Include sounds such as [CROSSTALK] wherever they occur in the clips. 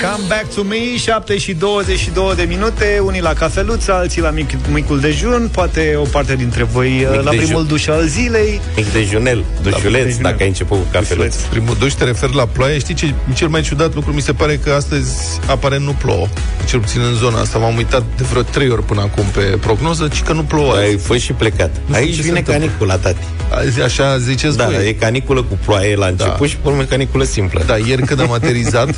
Come back to me, 7 și 22 de minute, unii la cafeluță, alții la mic, micul dejun, poate o parte dintre voi Mic la dejun. primul duș al zilei. Mic dejunel, dușuleț, dejunel. dacă ai început cu cafeluț. Primul duș te referi la ploaie. Știi ce cel mai ciudat lucru? Mi se pare că astăzi aparent nu plouă. Cel puțin în zona asta. M-am uitat de vreo trei ori până acum pe prognoză, ci că nu plouă. Ai fost și plecat. știu Aici ce se vine întâmplă. canicula, tati. Azi, așa ziceți Da, voi. e caniculă cu ploaie la început Da. și pe urmă caniculă simplă. Da, ieri când am [LAUGHS] aterizat,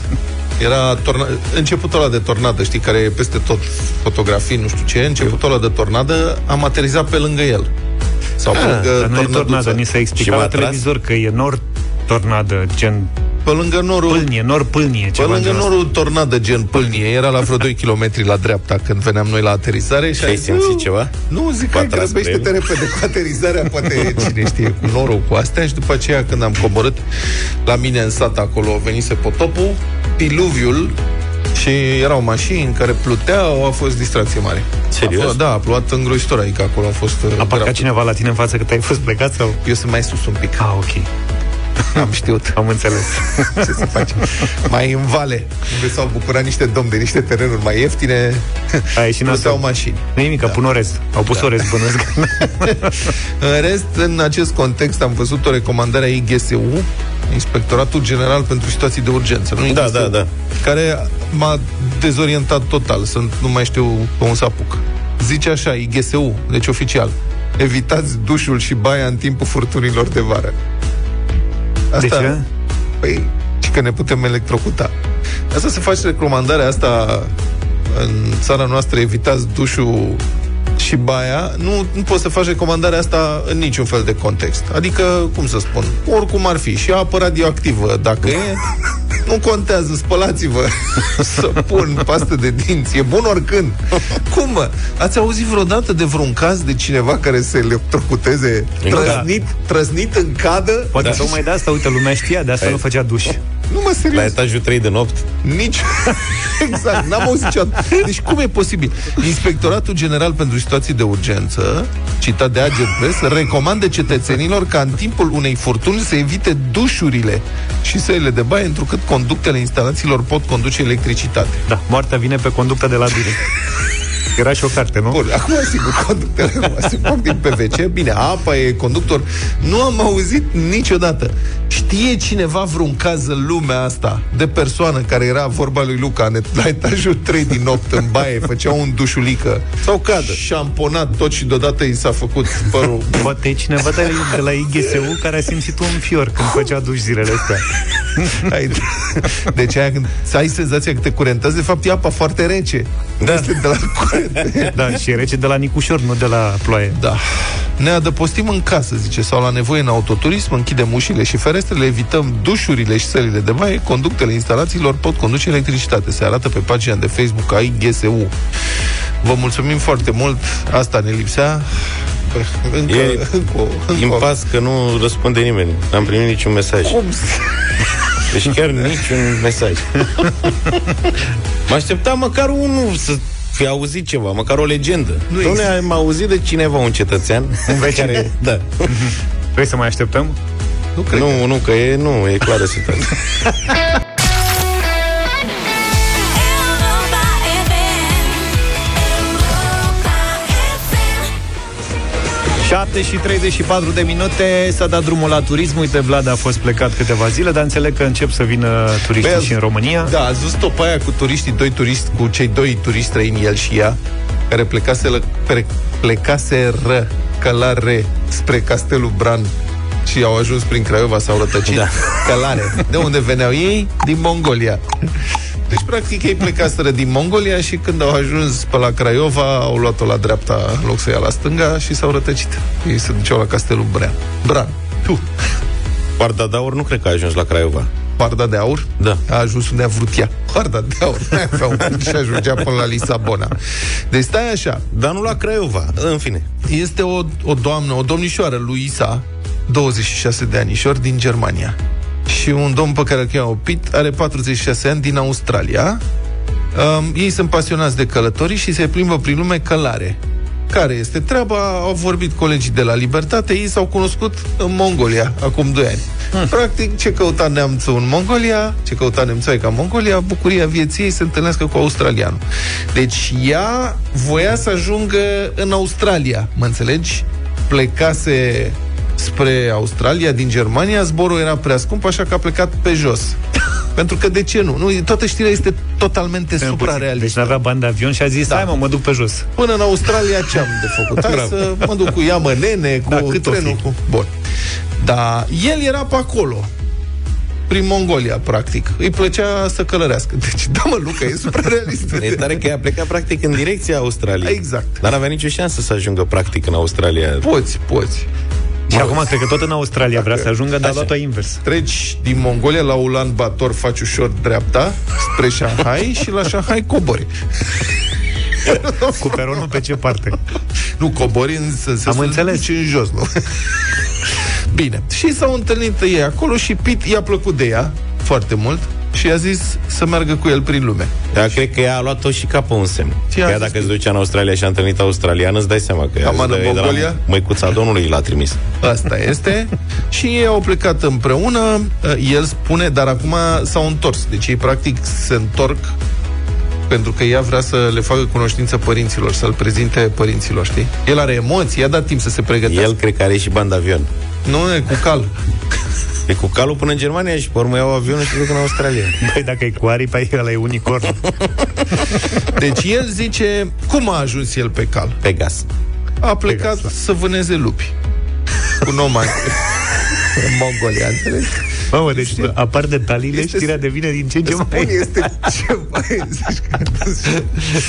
era torna... începutul ăla de tornadă, știi, care e peste tot fotografii, nu știu ce, începutul ăla de tornadă, am aterizat pe lângă el. Sau pe Ah, lângă Dar nu e tornaduța. tornadă, ni s-a Și explicat m-a la tras? televizor că e nor tornadă, gen Pe lângă norul pâlnie, nor pâlnie, Pe ceva lângă genul ăsta. norul tornadă gen pâlnie, era la vreo 2 [LAUGHS] km la dreapta când veneam noi la aterizare și Și ai zis, simțit "Nu, ceva? Nu, zic V-a că tras pe grăbește-te el?" repede cu aterizarea, poate cine știe, cu norul cu astea și după aceea când am coborât la mine în sat acolo, venise potopul, diluviul și erau mașini care pluteau, a fost distracție mare. Serios? A fost, da, a plouat îngrozitor, adică acolo a fost uh, A parcat grav. cineva la tine în față cât ai fost plecat sau? Eu sunt mai sus un pic, Ah, ok. [LAUGHS] am știut. Am înțeles. [LAUGHS] Ce să facem? Mai în vale, unde s-au bucurat niște domni de niște terenuri mai ieftine, A ieșit pluteau [LAUGHS] nasol. mașini. Nu nimic, da. pun orez. Au pus da. orez, bănuiesc. În rest, în acest context, am văzut o recomandare a IGSU, Inspectoratul General pentru Situații de Urgență, nu Da, IGSU, da, da. care m-a dezorientat total, să nu mai știu pe un să apuc. Zice așa, IGSU, deci oficial, evitați dușul și baia în timpul furtunilor de vară. De ce? Păi, și că ne putem electrocuta. Asta se face recomandarea asta în țara noastră, evitați dușul și baia, nu, nu poți să faci recomandarea asta în niciun fel de context. Adică, cum să spun, oricum ar fi, și apă radioactivă, dacă e, nu contează, spălați-vă [LAUGHS] să pun pastă de dinți, e bun oricând. Cum, mă? Ați auzit vreodată de vreun caz de cineva care se electrocuteze În trăznit, trăznit în cadă? Poate da. tocmai de asta, uite, lumea știa, de asta Ai- nu făcea duș. Nu mă, La serios. etajul 3 de nopt. Nici... [LAUGHS] exact, n-am auzit niciodată. Deci cum e posibil? Inspectoratul General pentru Situații de Urgență, citat de Agent Press, recomandă cetățenilor ca în timpul unei furtuni să evite dușurile și săile de baie, întrucât conductele instalațiilor pot conduce electricitate. Da, moartea vine pe conducta de la duș. [LAUGHS] Era și o carte, nu? Bun, acum sigur, conductele nu se fac din PVC. Bine, apa e conductor. Nu am auzit niciodată. Știe cineva vreun caz în lumea asta de persoană care era vorba lui Luca în- la etajul 3 din nopt în baie, făcea un dușulică Sau cadă. șamponat tot și deodată i s-a făcut părul. Poate e cineva de, de la IGSU care a simțit un fior când făcea duș zilele astea. Ai, deci aia când ai senzația că te curentezi, de fapt e apa foarte rece. Da. Este de la curent. [LAUGHS] Da, și e rece de la Nicușor, nu de la ploaie. Da. Ne adăpostim în casă, zice, sau la nevoie în autoturism, închidem ușile și ferestrele, evităm dușurile și sălile de baie, conductele instalațiilor pot conduce electricitate. Se arată pe pagina de Facebook a IGSU. Vă mulțumim foarte mult, asta ne lipsea. Bă, Încă, E încă, o- încă, o- Impas că nu răspunde nimeni. N-am primit niciun mesaj. Cum să- Deci chiar niciun mesaj. [LAUGHS] Mă așteptam măcar unul să fi auzit ceva, măcar o legendă. Nu Nu există. am auzit de cineva, un cetățean, [LAUGHS] vecin. care, da. Vrei să mai așteptăm? Nu cred că... Nu, nu, că e, nu, e clară situația. [LAUGHS] 7 și 34 de minute S-a dat drumul la turism Uite, Vlad a fost plecat câteva zile Dar înțeleg că încep să vină turiștii Băi, și în România Da, ați văzut topa aia cu turiștii, doi turiști, cu cei doi turiști străini, el și ea, care plecase, la, pre, plecaseră călare spre Castelul Bran și au ajuns prin Craiova, s-au rătăcit. Da. Călare. De unde veneau ei? Din Mongolia. Deci, practic, ei plecaseră din Mongolia și când au ajuns pe la Craiova, au luat-o la dreapta în loc să ia la stânga și s-au rătăcit. Ei se duceau la Castelul Bran. Bran. Tu. Parda Daur nu cred că a ajuns la Craiova. Parda de aur? Da. A ajuns unde a vrut ea. Parda de aur. N-ai avea un și ajungea până la Lisabona. Deci stai așa. Dar nu la Craiova. În fine. Este o, o doamnă, o domnișoară, Luisa, 26 de anișori, din Germania. Și un domn pe care îl cheamă Pit are 46 ani din Australia. Um, ei sunt pasionați de călătorii și se plimbă prin lume călare. care este treaba? Au vorbit colegii de la Libertate, ei s-au cunoscut în Mongolia, acum 2 ani. Hmm. Practic, ce căuta neamțul în Mongolia, ce căuta nemțoaica în Mongolia, bucuria vieții ei se întâlnească cu australianul. Deci ea voia să ajungă în Australia, mă înțelegi? Plecase spre Australia din Germania, zborul era prea scump, așa că a plecat pe jos. [LAUGHS] Pentru că de ce nu? nu toată știrea este totalmente Deci suprarealistă. n-avea bani de avion și a zis, Da. hai mă, mă duc pe jos. Până în Australia ce am de făcut? Hai Bravo. să mă duc cu ea, mă, nene, cu Da, cât o trenul. fi. Cu... Bun. Dar el era pe acolo prin Mongolia, practic. Îi plăcea să călărească. Deci, da, mă, Luca, e suprarealist. [LAUGHS] E tare că a plecat practic în direcția Australiei. Exact. Dar n-avea nicio șansă să ajungă practic în Australia. Poți, poți. Și acum cred că tot în Australia vrea să ajungă, dar a Așa. luat-o invers. Treci din Mongolia la Ulan Bator, faci ușor dreapta spre Shanghai și la Shanghai cobori. Cu peronul pe ce parte? Nu, cobori în sensul Am înțeles. duci în jos, nu? Bine. Și s-au întâlnit ei acolo și Pit i-a plăcut de ea foarte mult și i-a zis să meargă cu el prin lume. Dar cred că ea a luat-o și ca pe un semn. Ce a Că ea zis dacă că- se ducea în Australia și a întâlnit australian, îți dai seama că ea Taman îți în dă- de la Mongolia? Măicuța Domnului l-a trimis. Asta este. [LAUGHS] și ei au plecat împreună. El spune, dar acum s-au întors. Deci ei practic se întorc pentru că ea vrea să le facă cunoștință părinților, să-l prezinte părinților, știi? El are emoții, i-a dat timp să se pregătească. El cred că are și bani de avion. Nu, e cu cal. [LAUGHS] E cu calul până în Germania și pe urmă iau avionul și se duc în Australia. [LAUGHS] Băi, dacă e cu aripa, ăla e unicorn. [LAUGHS] Deci el zice, cum a ajuns el pe cal? Pe gas. A plecat Pegasus. să vâneze lupi. [LAUGHS] Cu nomad. în Mongolia, înțelegi? Mamă, deci apar detaliile, Este- știrea devine din ce în ce Spun, mai... este ce mai zici că...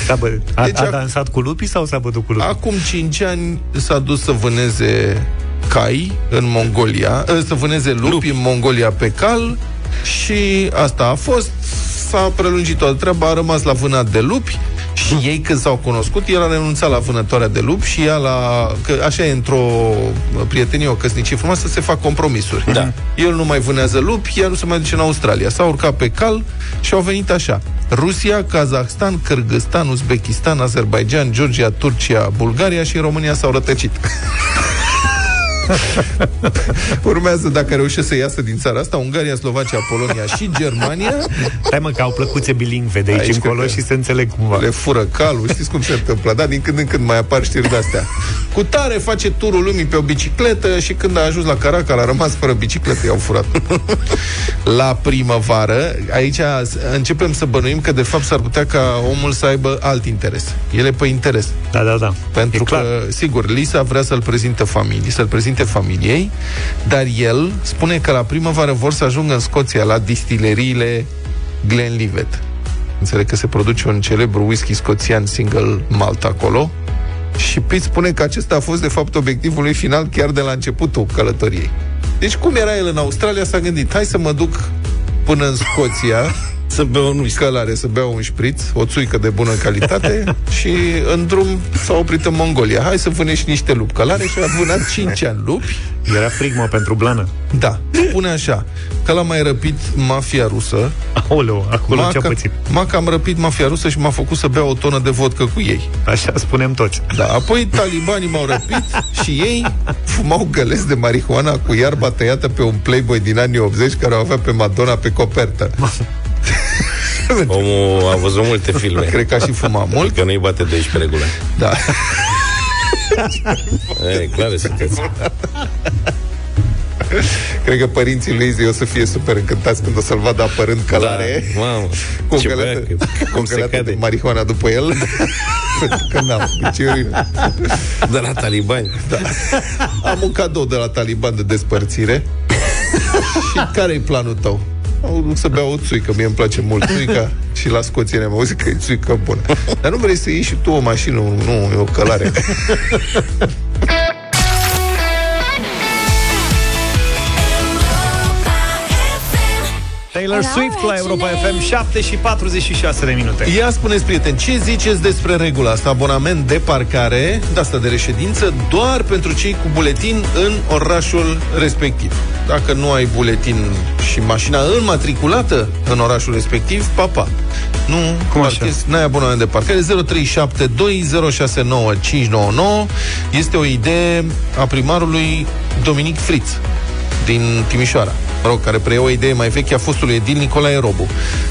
Da, bă, a, Deci a ac- dansat cu lupii sau s-a bătut cu lupii? Acum 5 ani s-a dus să vâneze cai în Mongolia, ă, să vâneze lupi, lupi. în Mongolia pe cal și asta a fost, s-a prelungit toată treaba, a rămas la vânat de lupi și ei când s-au cunoscut, el a renunțat la vânătoarea de lupi și ea la... Că așa e într-o prietenie, o căsnicie frumoasă, se fac compromisuri. Da. El nu mai vânează lupi, ea nu se mai duce în Australia. S-au urcat pe cal și au venit așa. Rusia, Kazahstan, Kyrgyzstan, Uzbekistan, Azerbaijan, Georgia, Turcia, Bulgaria și România s-au rătăcit. [LAUGHS] [LAUGHS] Urmează, dacă reușesc să iasă din țara asta, Ungaria, Slovacia, Polonia și Germania Hai mă, că au plăcuțe bilingve de aici, Aici încolo cred că- și se înțeleg cumva. le fură calul, știți cum se întâmplă, da? Din când în când mai apar știri de-astea. Cu tare face turul lumii pe o bicicletă și când a ajuns la Caracal a rămas fără bicicletă, i-au furat. [LAUGHS] La primăvară, aici începem să bănuim că de fapt s-ar putea ca omul să aibă alt interes. El e pe interes. Da, da, da. Pentru e clar. că, sigur, Lisa vrea să-l prezinte familiei, să-l prezinte familiei, dar el spune că la primăvară vor să ajungă în Scoția la distileriile Glenlivet. Înțeleg că se produce un celebru whisky scoțian single malt acolo și Pete spune că acesta a fost de fapt obiectivul lui final chiar de la începutul călătoriei. Deci cum era el în Australia, s-a gândit, hai să mă duc până în Scoția [LAUGHS] Să bea un whisky. călare să bea un șpriț, o țuică de bună calitate [LAUGHS] și în drum s-a oprit în Mongolia. Hai să vânești niște lupi călare și a vânat 5 ani lupi. Era frig, mă, pentru blană. Da, spune așa, că l-a mai răpit mafia rusă. Aoleu, acolo M-a, ce-a ca, pățit? m-a cam răpit mafia rusă și m-a făcut să bea o tonă de vodcă cu ei. Așa spunem toți. Da, apoi talibanii m-au răpit și ei fumau găleți de marihuana cu iarba tăiată pe un playboy din anii 80 care o avea pe Madonna pe copertă. [LAUGHS] Omul a văzut multe filme. Cred că a și fumat mult. Că nu-i bate 12 regulă. Da. [LAUGHS] E, clar sunteți. Cred că părinții lui Izzy o să fie super încântați când o să-l vadă apărând călare. Da, mamă. Cu o Ce găleată, băiat, că- cu o cum se găleată de cade. marihuana după el. Pentru [LAUGHS] că n-am. Deci eu De la talibani. Da. am un cadou de la taliban de despărțire. și care e planul tău? Au duc să bea o țuică, mie îmi place mult țuica și la scoțiene am auzit că e țuică bună. Dar nu vrei să iei și tu o mașină, nu, e o călare. [LAUGHS] Taylor Swift la Europa FM 7 și 46 de minute. Ia spuneți, prieten, ce ziceți despre regula asta? Abonament de parcare, de asta de reședință, doar pentru cei cu buletin în orașul respectiv. Dacă nu ai buletin și mașina înmatriculată în orașul respectiv, papa. Nu, Cum așa? parchezi, n-ai abonament de parcare. 0372069599 este o idee a primarului Dominic Friț din Timișoara. Mă rog, care preia o idee mai veche a fostului edil Nicolae Robu.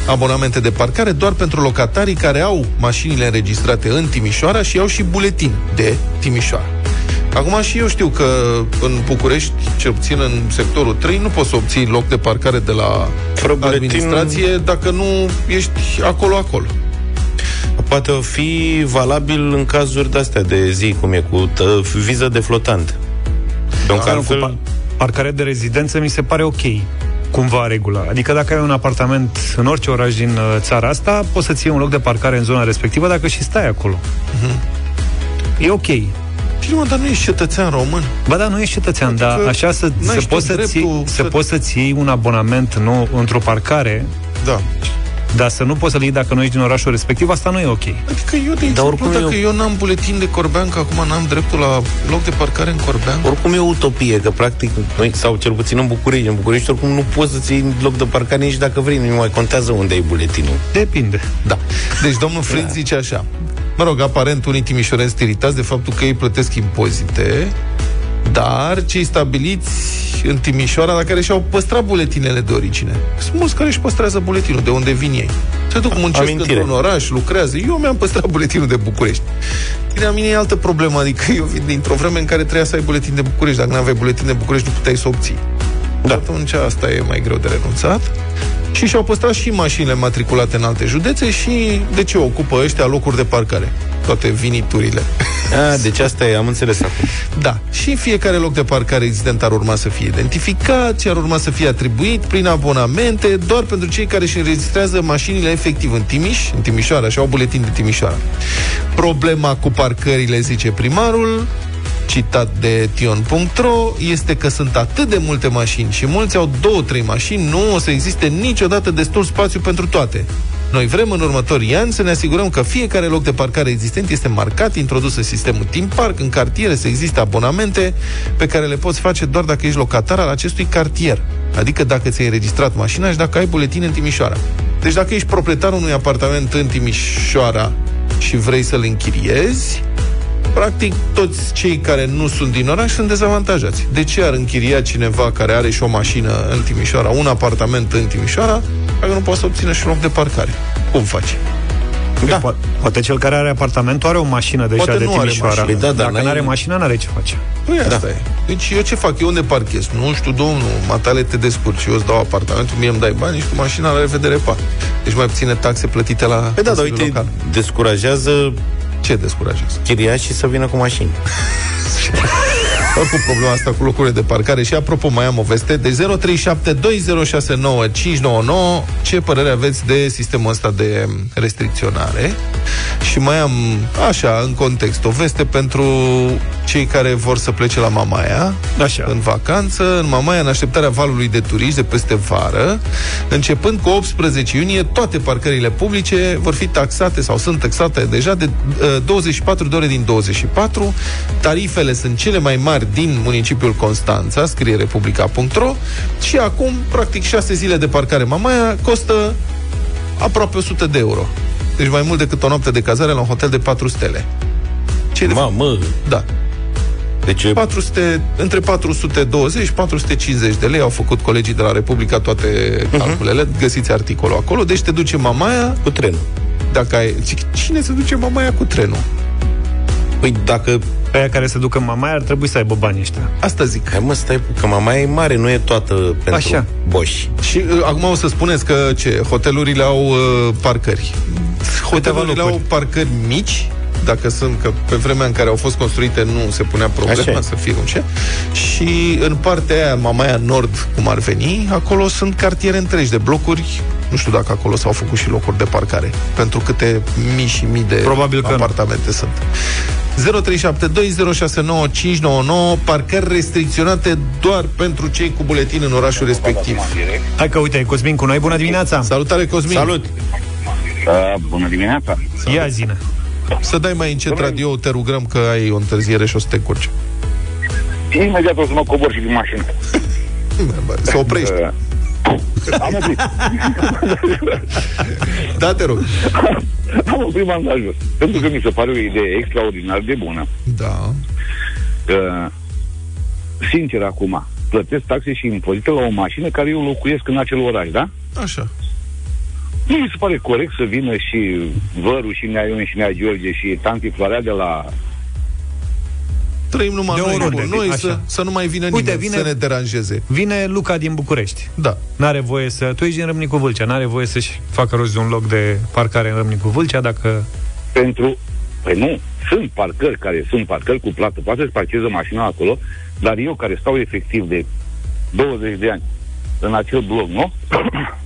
Abonamente de parcare doar pentru locatarii care au mașinile înregistrate în Timișoara și au și buletin de Timișoara. Acum și eu știu că în București, cel puțin în sectorul 3, nu poți să obții loc de parcare de la Fără buletin- administrație dacă nu ești acolo-acolo. Poate fi valabil în cazuri de-astea de zi, cum e cu tă, viză de flotant. Pentru că Altfel... altfel... Cu pa- parcare de rezidență mi se pare ok cumva regula. Adică dacă ai un apartament în orice oraș din uh, țara asta, poți să-ți iei un loc de parcare în zona respectivă dacă și stai acolo. E ok. Și mă, dar nu ești cetățean român. Ba da, nu ești cetățean, Adică dar așa să, n-ai să, și poți tu să-ți, dreptul iei, să să- poți să-ți iei un abonament nu, într-o parcare, Da. Dar să nu poți să-l iei dacă nu ești din orașul respectiv, asta nu e ok. Adică eu, de exemplu, oricum dacă eu- eu n-am buletin de Corbean, că acum n-am dreptul la loc de parcare în Corbean, Oricum e o utopie, că practic, noi, sau cel puțin în București, în București oricum nu poți să-ți iei loc de parcare nici dacă vrei, nu mai contează unde ai buletinul. Depinde. Da. Deci domnul Fritz Da. zice așa. Mă rog, aparent unii timișoreni sunt iritați de faptul că ei plătesc impozite, dar cei stabiliți în Timișoara, la care și-au păstrat buletinele de origine. Sunt mulți care își păstrează buletinul de unde vin ei. Se duc, muncesc Amintire. într-un oraș, lucrează. Eu mi-am păstrat buletinul de București. Bine, la mine e altă problemă, adică eu vin dintr-o vreme în care trebuia să ai buletin de București. Dacă nu aveai buletin de București, nu puteai să o obții. Da. Atunci asta e mai greu de renunțat. Și și-au păstrat și mașinile matriculate în alte județe și de ce ocupă ăștia locuri de parcare? Toate viniturile. [LAUGHS] A, deci asta e, am înțeles acum. Da. Și fiecare loc de parcare existent ar urma să fie identificat și ar urma să fie atribuit prin abonamente doar pentru cei care își înregistrează mașinile efectiv în Timiș, în Timișoara, și au buletin de Timișoara. Problema cu parcările, zice primarul, citat de tion.ro, este că sunt atât de multe mașini și mulți au două, trei mașini, nu o să existe niciodată destul spațiu pentru toate. Noi vrem în următorii ani să ne asigurăm că fiecare loc de parcare existent este marcat, introdus în sistemul Team Park, în cartiere să existe abonamente pe care le poți face doar dacă ești locatar al acestui cartier. Adică dacă ți-ai înregistrat mașina și dacă ai buletin în Timișoara. Deci dacă ești proprietarul unui apartament în Timișoara și vrei să-l închiriezi, practic toți cei care nu sunt din oraș sunt dezavantajați. De ce ar închiria cineva care are și o mașină în Timișoara, un apartament în Timișoara, dacă nu poate să obțină și loc de parcare? Cum faci? Da. Po- poate cel care are apartamentul are o mașină deja Poate de nu are Timișoara. mașină. Păi da, dar Dacă n-ai- nu are mașină, n-are ce face. Păi asta e. Deci eu ce fac? Eu unde parchez? Nu știu, domnul, matale te descurci. Eu îți dau apartamentul, mie îmi dai bani și cu mașina la revedere, pa. Deci mai puține taxe plătite la Păi da, dar Consiliul uite, local. descurajează Ce descurajează? chiriașii să vină cu mașini. [LAUGHS] Oricum, problema asta cu locurile de parcare. Și apropo, mai am o veste. De 0372069599 ce părere aveți de sistemul ăsta de restricționare? Și mai am, așa, în context, o veste pentru cei care vor să plece la Mamaia Așa. în vacanță, în Mamaia, în așteptarea valului de turiști de peste vară. Începând cu 18 iunie, toate parcările publice vor fi taxate sau sunt taxate deja de uh, 24 de ore din 24. Tarifele sunt cele mai mari din municipiul Constanța, scrie republica.ro și acum, practic, 6 zile de parcare Mamaia costă aproape 100 de euro. Deci mai mult decât o noapte de cazare la un hotel de 4 stele. Ce de Mamă, Da. deci e 400, între 420 450 de lei au făcut colegii de la Republica toate calculele, găsiți articolul acolo, deci te duce Mamaia, cu trenul. dacă ai... Zic, cine se duce Mamaia cu trenul? Păi dacă... Pe aia care se ducă în Mamaia ar trebui să aibă bani ăștia. Asta zic. Hai mă, stai, că mama e mare, nu e toată pentru Așa. boși. Și uh, acum o să spuneți că ce, hotelurile au uh, parcări. Hotelurile locuri. au parcări mici, dacă sunt, că pe vremea în care au fost construite nu se punea Așa problema e. să fie un ce. Și în partea aia, Mamaia Nord, cum ar veni, acolo sunt cartiere întregi de blocuri. Nu știu dacă acolo s-au făcut și locuri de parcare. Pentru câte mii și mii de Probabil că nu. apartamente sunt. 0372069599 parcări restricționate doar pentru cei cu buletin în orașul respectiv. Hai că uite, e Cosmin cu noi, bună dimineața! Salutare, Cosmin! Salut! Uh, bună dimineața! Ia zine! Să dai mai încet radio, te rugăm că ai o întârziere și o să te încurci. Imediat o să mă cobor și din mașină. [LAUGHS] Să oprești. Uh, Am oprit. Da, te rog. Am oprit bandajul. Pentru că mi se pare o idee extraordinar de bună. Da. Uh, sincer acum, plătesc taxe și impozite la o mașină care eu locuiesc în acel oraș, da? Așa. Nu mi se pare corect să vină și vărul și Nea Ion și Nea George și tanti Florea de la... Trăim numai De noi, oriunde, cu noi așa. să, să nu mai vină Uite, nimeni vine- să ne deranjeze. Vine Luca din București. Da. N-are voie să... Tu ești din Râmnicu Vâlcea. N-are voie să-și facă rost de un loc de parcare în Râmnicu Vâlcea dacă... Pentru... Păi nu, sunt parcări care sunt parcări cu plată. Poate să parcheze mașina acolo, dar eu care stau efectiv de 20 de ani în acel bloc, nu? [CLEARS THROAT]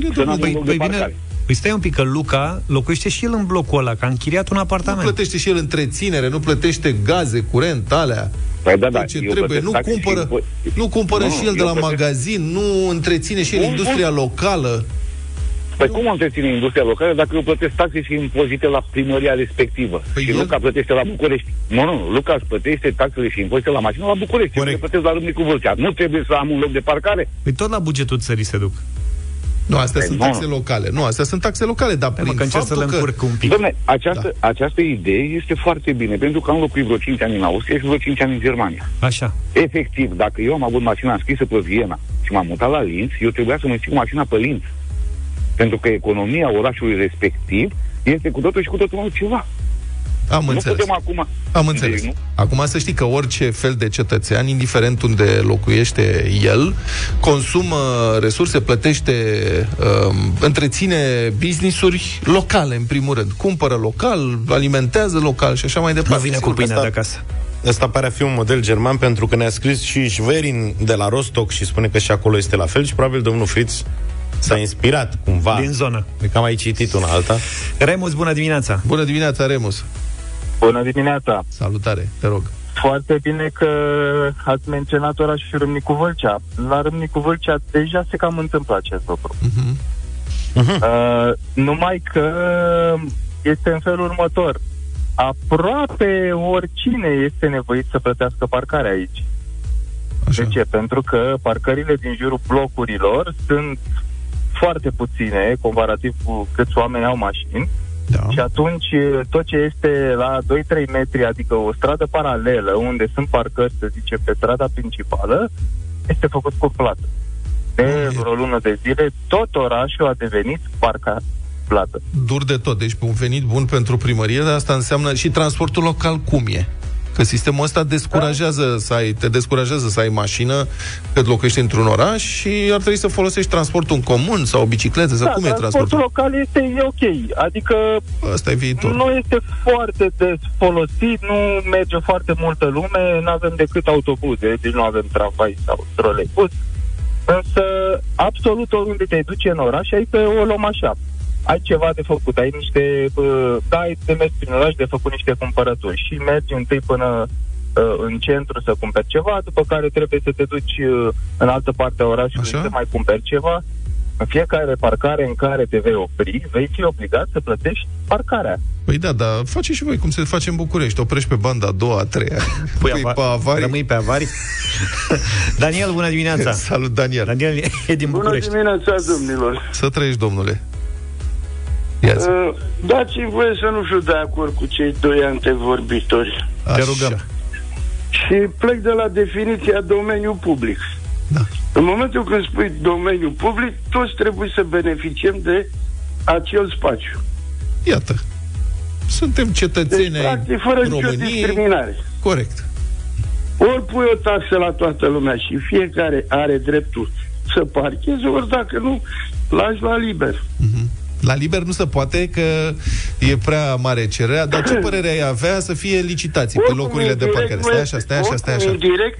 Bine, Să n-am domnule, un loc de parcare. Păi stai un pic, că Luca locuiește și el în blocul ăla, că a închiriat un nu apartament. plătește și el întreținere, nu plătește gaze, curent, alea. Păi da, da, ce eu trebuie. plătesc Nu taxe și cumpără, impo- nu cumpără Nu, și nu, el de eu la plătesc- magazin, nu întreține și el Bun, industria locală. Păi cum o întreține industria locală dacă eu plătesc taxe și impozite la primăria respectivă? Păi și el- Luca plătește la București. Nu, nu, Luca își plătește taxele și impozite la mașină la București. Eu Corect. le plătesc la Râmnicu Vâlcea. Nu trebuie să am un loc de parcare? Păi tot la bugetul țării se duc. Nu, astea Păi sunt nu. taxe locale. Nu, astea sunt taxe locale, dar Hai mă, prin că încerc să faptul le că... încurc un pic. Dom'le, această, da. această idee este foarte bine, pentru că am locuit vreo 5 ani în Austria și vreo 5 ani în Germania. Așa. Efectiv, dacă eu am avut mașina înscrisă pe Viena și m-am mutat la Linz, eu trebuia să mă înscriu mașina pe Linz. Pentru că economia orașului respectiv este cu totul și cu totul altceva. Am Nu înțeles. putem acum... Am înțeles. Deci, nu? Acum să știi că orice fel de cetățean, indiferent unde locuiește el, consumă resurse, plătește, um, întreține business-uri locale, în primul rând. Cumpără local, alimentează local și așa mai departe. Nu vine cu Sigur că pâinea de asta- acasă. Ăsta pare a fi un model german pentru că ne-a scris și Șverin de la Rostock și spune că și acolo este la fel și probabil domnul Fritz s-a inspirat cumva. Din zonă. Cred că am mai citit una alta. Remus, bună dimineața! Bună dimineața, Remus. Bună dimineața! Salutare, te rog. Foarte bine că ați menționat orașul Râmnicu Vâlcea. La Râmnicu Vâlcea deja se cam întâmplă acest lucru. Mhm. Uh, numai că este în felul următor. Aproape oricine este nevoit să plătească parcarea aici. Așa. De ce? Pentru că parcările din jurul blocurilor sunt foarte puține comparativ cu câți oameni au mașini Da. și atunci tot ce este la 2-3 metri, adică o stradă paralelă unde sunt parcări, să zicem, pe strada principală, este făcut cu plată. De vreo lună de zile, tot orașul a devenit parca plată. Dur de tot, deci un venit bun pentru primărie, dar asta înseamnă și transportul local cum e. Că sistemul ăsta descurajează să ai, te descurajează să ai mașină cât locuiești într-un oraș și ar trebui să folosești transportul în comun sau o bicicletă, sau da, cum e transportul transportul? local este e ok, adică Asta e viitor. nu este foarte des folosit, nu merge foarte multă lume, nu avem decât autobuze, deci nu avem tramvai sau troleibus. Însă, absolut oriunde te duci în oraș, ai pe o luăm așa. Ai ceva de făcut, ai niște... Uh, da, ai de mers prin oraș de făcut niște cumpărături și mergi întâi până uh, în centru să cumperi ceva, după care trebuie să te duci uh, în altă parte a orașului Așa? să mai cumperi ceva. În fiecare parcare în care te vei opri, vei fi obligat să plătești parcarea. Păi da, dar face și voi cum se face în București. Oprești pe banda a doua, a treia. Pui Pui ava- pe avari. Rămâi pe avari. [LAUGHS] Daniel, bună dimineața! Salut, Daniel. Daniel e din Bună București. dimineața, domnilor! Să trăiești, domnule. Ia zi. Uh, dați-mi voie să nu fiu de acord cu cei doi antevorbitori. Te Așa. rugăm. Și plec de la definiția domeniu public. Da. În momentul când spui domeniu public, toți trebuie să beneficiem de acel spațiu. Iată. Suntem cetățeni Deci, ai practic, fără nicio României. discriminare. Corect. Ori pui o taxă la toată lumea și fiecare are dreptul să parcheze, ori dacă nu, lași la liber. La liber nu se poate că e prea mare cererea, dar ce părere ai avea să fie licitații pe Oricum, locurile de indirect parcare? nu Stai este- așa, stai așa, stai oricum, așa. Indirect,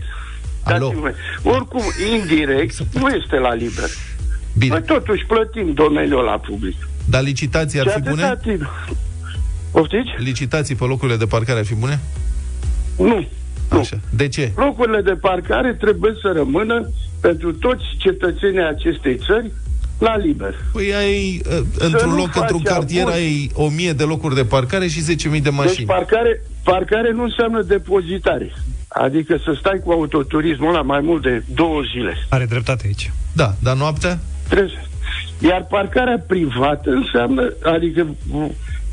Alo? dați-mi voie. oricum, indirect, nu este la liber. Noi Bine, totuși plătim domeniul la public. dar licitații ar Și fi atâta bune? timp. Poftiți? Licitații pe locurile de parcare ar fi bune? Nu. Nu. Așa. De ce? Locurile de parcare trebuie să rămână pentru toți cetățenii acestei țări la liber. Păi ai, uh, într-un nu loc, faci într-un cartier abuz. ai o mie de locuri de parcare și 10.000 de Deci mașini. parcare, parcare nu înseamnă depozitare. Adică să stai cu autoturismul ăla mai mult de două zile. Are dreptate aici. Da, dar noaptea? Trebuie. Iar parcarea privată înseamnă, adică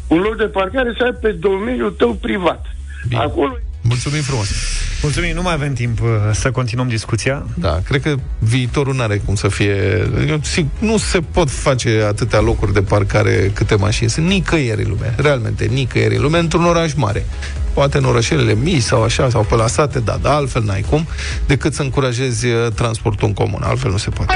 un loc de parcare să ai pe domeniul tău privat. Bine. Acolo Mulțumim frumos. Mulțumim, nu mai avem timp uh, să continuăm discuția. Da, cred că viitorul nu are cum să fie... Eu, sig- nu se pot face atâtea locuri de parcare câte mașini sunt nicăieri în lume. Realmente, nicăieri în lume, într-un oraș mare. Poate în orășelele mici sau așa, sau pe la sate, da, dar altfel n-ai cum, decât să încurajezi uh, transportul în comun. Altfel nu se poate.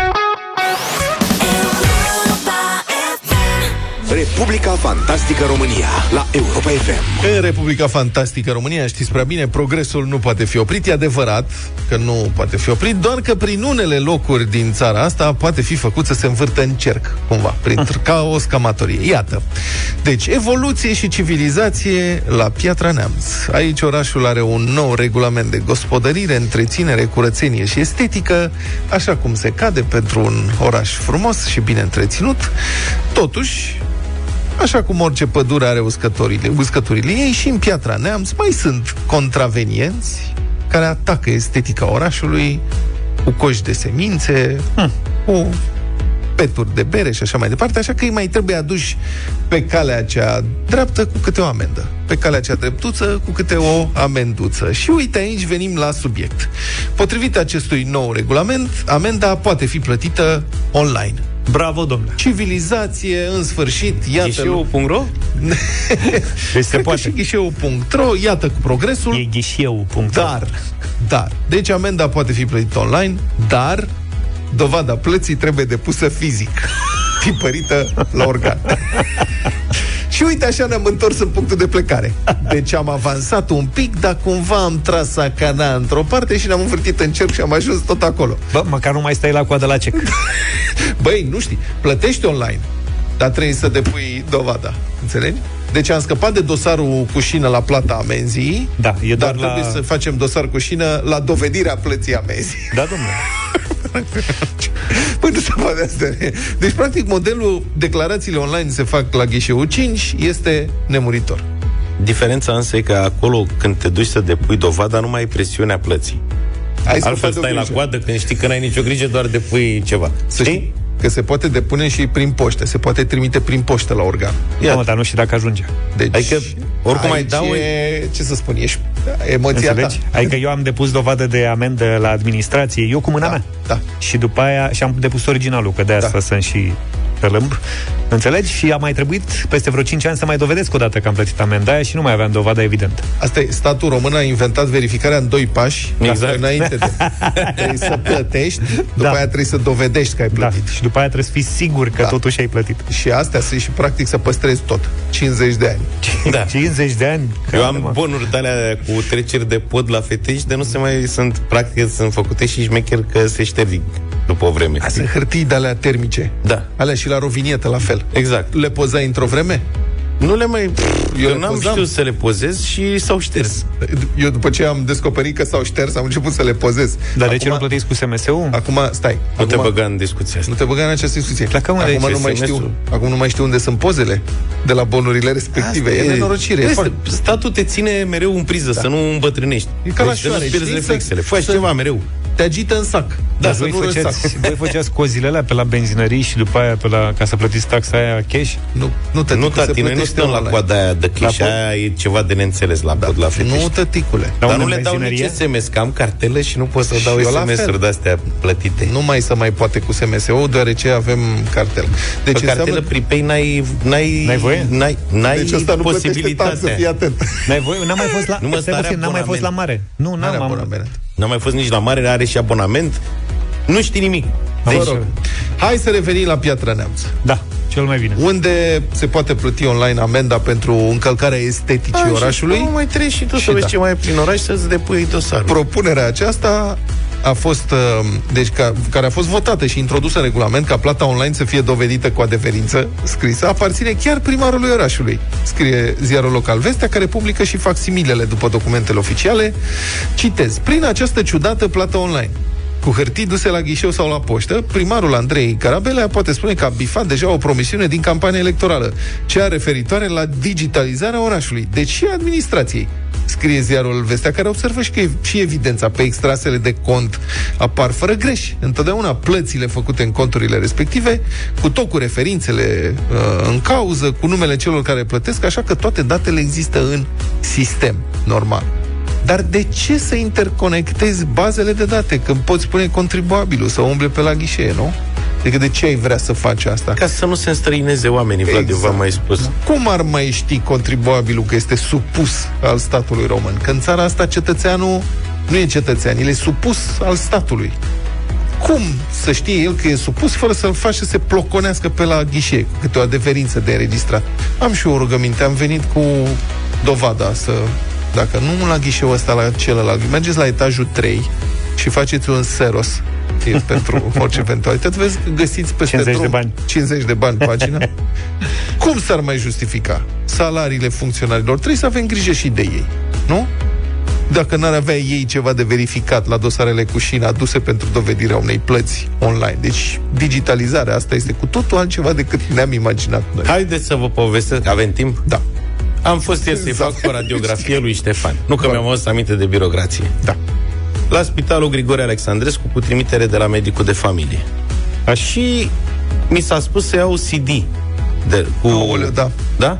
Republica Fantastică România la Europa FM. În Republica Fantastică România, știți prea bine, progresul nu poate fi oprit. E adevărat că nu poate fi oprit, doar că prin unele locuri din țara asta poate fi făcut să se învârtă în cerc, cumva, printr ca o scamatorie. Iată. Deci, evoluție și civilizație la Piatra Neamț. Aici orașul are un nou regulament de gospodărire, întreținere, curățenie și estetică, așa cum se cade pentru un oraș frumos și bine întreținut. Totuși, Așa cum orice pădure are uscătorile, uscăturile ei și în Piatra Neamț mai sunt contravenienți care atacă estetica orașului cu coși de semințe, hm. cu peturi de bere și așa mai departe, așa că îi mai trebuie aduși pe calea cea dreaptă cu câte o amendă, pe calea cea dreptuță cu câte o amenduță. Și uite aici venim la subiect. Potrivit acestui nou regulament, amenda poate fi plătită online. Bravo, domnule. Civilizație, în sfârșit, iată... Ghișeu.ro? [LAUGHS] Deci se Cred că poate. și ghișeu.ro, iată cu progresul. E ghișeu. punct. Dar, dar, deci amenda poate fi plătită online, dar dovada plății trebuie depusă fizic, [LAUGHS] tipărită la organ. [LAUGHS] Și uite, așa ne-am întors în punctul de plecare. Deci am avansat un pic, dar cumva am tras sacana într-o parte și ne-am învârtit în cerc și am ajuns tot acolo. Bă, măcar nu mai stai la coadă la cec. [LAUGHS] Băi, nu știi, plătești online, dar trebuie să depui dovada. Înțelegi? Deci am scăpat de dosarul cu șină la plata amenzii, Da, e dar doar la... trebuie să facem dosar cu șină la dovedirea plății amenzii. Da, domnule. [LAUGHS] Păi nu se poate asta. Deci, practic, modelul declarațiile online se fac la ghișeu 5 este nemuritor. Diferența însă e că acolo, când te duci să depui dovada, nu mai ai presiunea plății. Ai Altfel scăpat de o stai la grijă. coadă când știi că n-ai nicio grijă, doar depui ceva. Să știi că se poate depune și prin poște, se poate trimite prin poștă la organ. Ia. Mă, dar nu știu dacă ajunge. Deci, Adică, oricum ai aici dau- e, ce să spun, ești emoția Înțelegi? ta. Adică eu am depus dovadă de amendă la administrație, eu cu mâna Da, mea. da. Și după aia, și am depus originalul, că de asta Da. sunt și pe lâmb. Înțelegi? Și a mai trebuit peste vreo 5 ani să mai dovedesc o dată că am plătit amenda aia și nu mai aveam dovada evident. Asta e, statul român a inventat verificarea în doi pași, Exact. înainte de... trebuie să [LAUGHS] plătești, după Da. aia trebuie să dovedești că ai Da. plătit. Și după aia trebuie să fii sigur că Da. totuși ai plătit. Și astea sunt și practic să păstrezi tot. 50 de ani. Da. 50 de ani. Eu am Calma. bonuri de alea cu treceri de pod la fete și de nu se mai sunt, practic, sunt făcute și șmecher că se șterg după o vreme. Sunt hârtii de alea termice. Da, Alea și la rovinietă, la fel. exact. Le pozai într-o vreme? Nu le mai... Eu Eu le n-am pozam. știut să le pozez și s-au șters. Eu după ce am descoperit că s-au șters, am început să le pozez. Dar de ce nu Acum- plătiți cu SMS-ul? Acum, stai. Nu te acum, băga în discuția asta. Nu te băga în această discuție. Plecă, mă, de acum, aici, nu mai SMS-ul. știu, acum nu mai știu unde sunt pozele de la bonurile respective. Asta e nenorocire. E Este, foarte- statul te ține mereu în priză, să nu îmbătrânești. E ca la deci să nu șoare, pierzi știi? reflexele. Să- Faci să- ceva mereu. Te agită în sac. Da, Dar să voi nu râzi făceați, sac. voi făceați cozile alea pe la benzinării și după aia pe la, ca să plătiți taxa aia cash? Nu, nu, tăticule, Nu, se tati, noi nu plătește stăm la online. coada aia de La cliș, pod? aia e ceva de neînțeles la pod, la fetești. Nu, tăticule. Dar Dar unde nu în le dau nici benzinărie? SMS, că am cartelă și nu pot să dau Și eu la fel. SMS-uri de-astea plătite. Nu mai se mai poate cu SMS-ul, deoarece avem cartel. Deci Deci pe cartelă înseamnă... prepay n-ai, n-ai, N-ai voie? N-ai, n-ai Deci ăsta nu plătește taxă, posibilitatea. fii atent. N-ai voi, n-am mai fost la, Nu mă, stai stare puțin, n-am mai fost la abonament. mare. Nu, N-are n-am. am- abonament. N-am mai fost nici la mare, are și abonament. Nu știi nimic. Deci, Deci, mă rog, hai să revenim la Piatra Neamț. Da, cel mai bine. Unde se poate plăti online amenda pentru încălcarea esteticii A, orașului? Și tu mai treci și tu Și să vezi da. ce mai e prin oraș să-ți depui dosarul. Propunerea aceasta a fost, uh, deci ca, care a fost votată și introdusă în regulament ca plata online să fie dovedită cu adeverință scrisă, aparține chiar primarului orașului. Scrie ziarul local Vestea, care publică și facsimilele după documentele oficiale. Citez. Prin această ciudată plată online, cu hârtii duse la ghișeu sau la poștă, primarul Andrei Carabelea poate spune că a bifat deja o promisiune din campania electorală, cea referitoare la digitalizarea orașului, deci și a administrației. Scrie ziarul Vestea, care observă și că e și evidența pe extrasele de cont apar fără greș. Întotdeauna plățile făcute în conturile respective, cu tot cu referințele uh, în cauză, cu numele celor care plătesc, așa că toate datele există în sistem, normal. Dar de ce să interconectezi bazele de date când poți pune contribuabilul să umble pe la ghișee, nu? Adică de ce ai vrea să faci asta? Ca să nu se înstrăineze oamenii, Vlad, exact. v-am mai spus. Cum ar mai ști contribuabilul că este supus al statului român? Că în țara asta cetățeanul nu e cetățean, el e supus al statului. Cum să știe el că e supus fără să-l faci să se ploconească pe la ghișe, cu câte o adeverință de înregistrat? Am și eu o rugăminte, am venit cu dovada să... Dacă nu la ghișeul ăsta, la celălalt, mergeți la etajul 3 și faceți un seros e pentru orice eventualitate. Vezi că găsiți peste 50 drum de bani. 50 de bani pagina. [LAUGHS] Cum s-ar mai justifica salariile funcționarilor? Trebuie să avem grijă și de ei, nu? Dacă n-ar avea ei ceva de verificat la dosarele cu șina aduse pentru dovedirea unei plăți online. Deci, digitalizarea asta este cu totul altceva decât ne-am imaginat noi. Haideți să vă povestesc, avem timp? Da. Am fost ieri să-i Exact. fac o radiografie lui Ștefan. Nu că Bun. mi-am adus aminte de birocrație. Da. La spitalul Grigore Alexandrescu cu trimitere de la medicul de familie. A, și mi s-a spus să iau CD. De, cu, Aoleu, da. Da?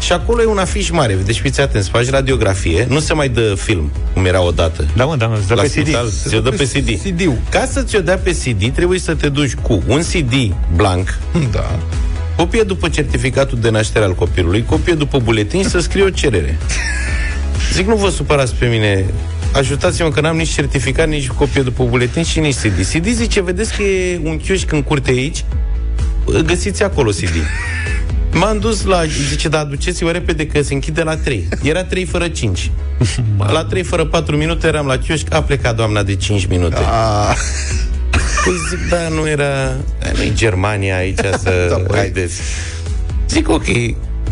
Și acolo e un afiș mare. Deci fiți atenți, faci radiografie, nu se mai dă film, cum era odată. Da, mă, da, mă, îți dă La pe CD. spital ți-o dă pe CD. CD-ul. Ca să ți-o dea pe CD, trebuie să te duci cu un CD blanc, [LAUGHS] Da. copie după certificatul de naștere al copilului, copie după buletin și să scrie o cerere. [LAUGHS] Zic, nu vă supărați pe mine, ajutați-mă că n-am nici certificat, nici copie după buletin și nici CD. CD zice, vedeți că e un chioșc în curte aici, găsiți acolo CD. M-am dus la... Zice, da, aduceți-vă repede că se închide la 3. Era 3 fără 5. La 3 fără 4 minute eram la chioșc, a plecat doamna de 5 minute. A, Păi zic, da, nu era... nu e Germania aici să... [LAUGHS] Da, da, băi. haideți. Zic, ok.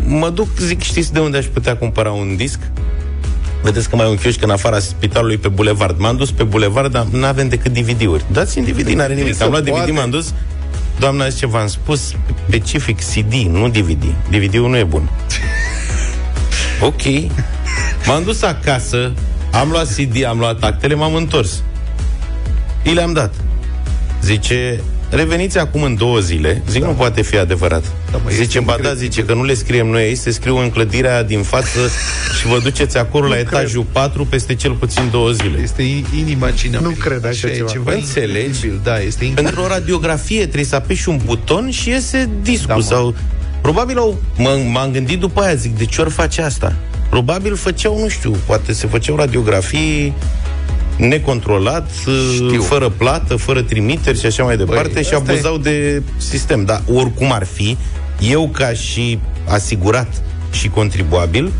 Mă duc, zic, știți de unde aș putea cumpăra un disc? Vedeți că mai e un chioșc în afara spitalului pe bulevard. M-am dus pe bulevard, dar nu avem decât DVD-uri. Dați-mi DVD, n-are nimic. Se Am luat poate. DVD, m-am dus. Doamna zice, v-am spus specific CD, nu DVD. DVD-ul nu e bun. [LAUGHS] ok. M-am dus acasă, am luat CD, am luat actele, m-am întors. I le-am dat. Zice, reveniți acum în două zile. Zic, da. nu poate fi adevărat. Da, mă, este zice, ba da, incredibil. zice că nu le scriem noi aici, se scriu în clădirea din față [LAUGHS] și vă duceți acolo la etajul 4 peste cel puțin două zile. este i- inimaginabil. Nu cred așa e ceva. ceva Înțelegi? incredibil, Da, este incredibil. Pentru o radiografie trebuie să apeși un buton și iese discul Da, mă. sau... Probabil au, m- m-am gândit după aia, zic, de ce ori face asta? Probabil făceau, nu știu, poate se făceau radiografii necontrolat, Știu. fără plată, fără trimiteri și așa mai departe Băi, și asta abuzau de sistem. Dar oricum ar fi, eu ca și asigurat și contribuabil,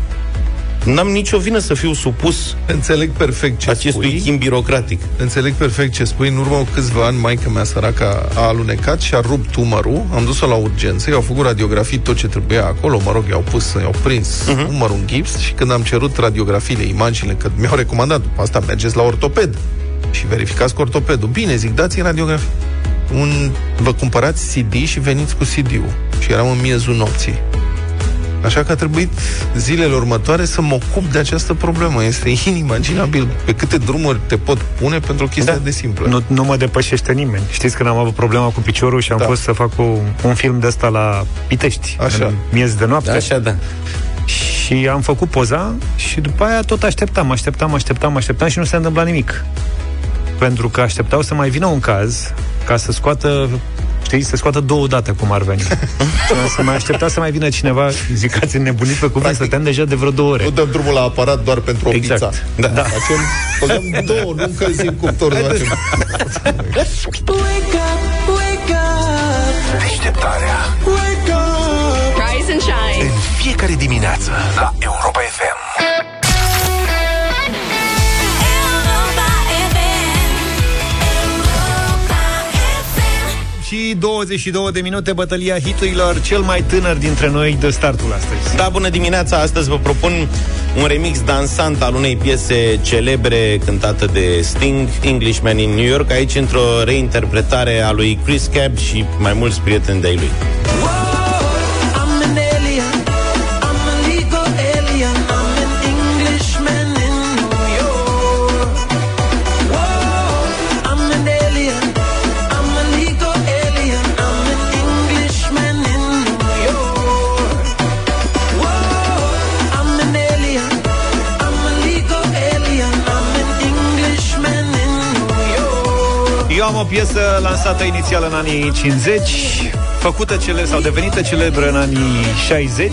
n-am nicio vină să fiu supus Înțeleg perfect ce acestui spui. chim birocratic. Înțeleg perfect ce spui. În urmă cu câțiva ani, maica mea săraca a alunecat și a rupt umărul. Am dus-o la urgență, i-au făcut radiografii tot ce trebuia acolo. Mă rog, i-au pus, i-au prins uh-huh. umărul în gips și când am cerut radiografiile, imaginile, că mi-au recomandat, după asta mergeți la ortoped și verificați cu ortopedul. Bine, zic, dați-i radiografii. Un, vă cumpărați CD și veniți cu CD-ul. Și eram în miezul nopții. Așa că a trebuit zilele următoare să mă ocup de această problemă. Este inimaginabil pe câte drumuri te pot pune pentru o chestie Da. de simplă. Nu, nu mă depășește nimeni. Știți când am avut problema cu piciorul și am Da. fost să fac o, un film de ăsta la Pitești, Așa. în miez de noapte. Așa, da. Și am făcut poza și după aia tot așteptam, așteptam, așteptam, așteptam și nu se întâmpla nimic. Pentru că așteptau să mai vină un caz ca să scoată știi, să scoată două date cum ar veni. și am să mai aștepta să mai vină cineva, zic, ați înnebunit pe cuvânt, stăteam deja de vreo două ore. Nu dăm drumul la aparat doar pentru o Exact. pizza. Da. da. Facem, băgăm două, nu încălzim cuptorul. nu facem. Wake up, wake up, Deșteptarea wake up. Rise and shine. În fiecare dimineață La Europa FM Și 22 de minute bătălia hiturilor, cel mai tânăr dintre noi de startul astăzi. Da, bună dimineața! Astăzi vă propun un remix dansant al unei piese celebre cântată de Sting, Englishman in New York, aici într-o reinterpretare a lui Chris Cab și mai mulți prieteni de-ai lui. I'm o piesă lansată inițial în anii 50, făcută cele sau devenită celebră în anii 60,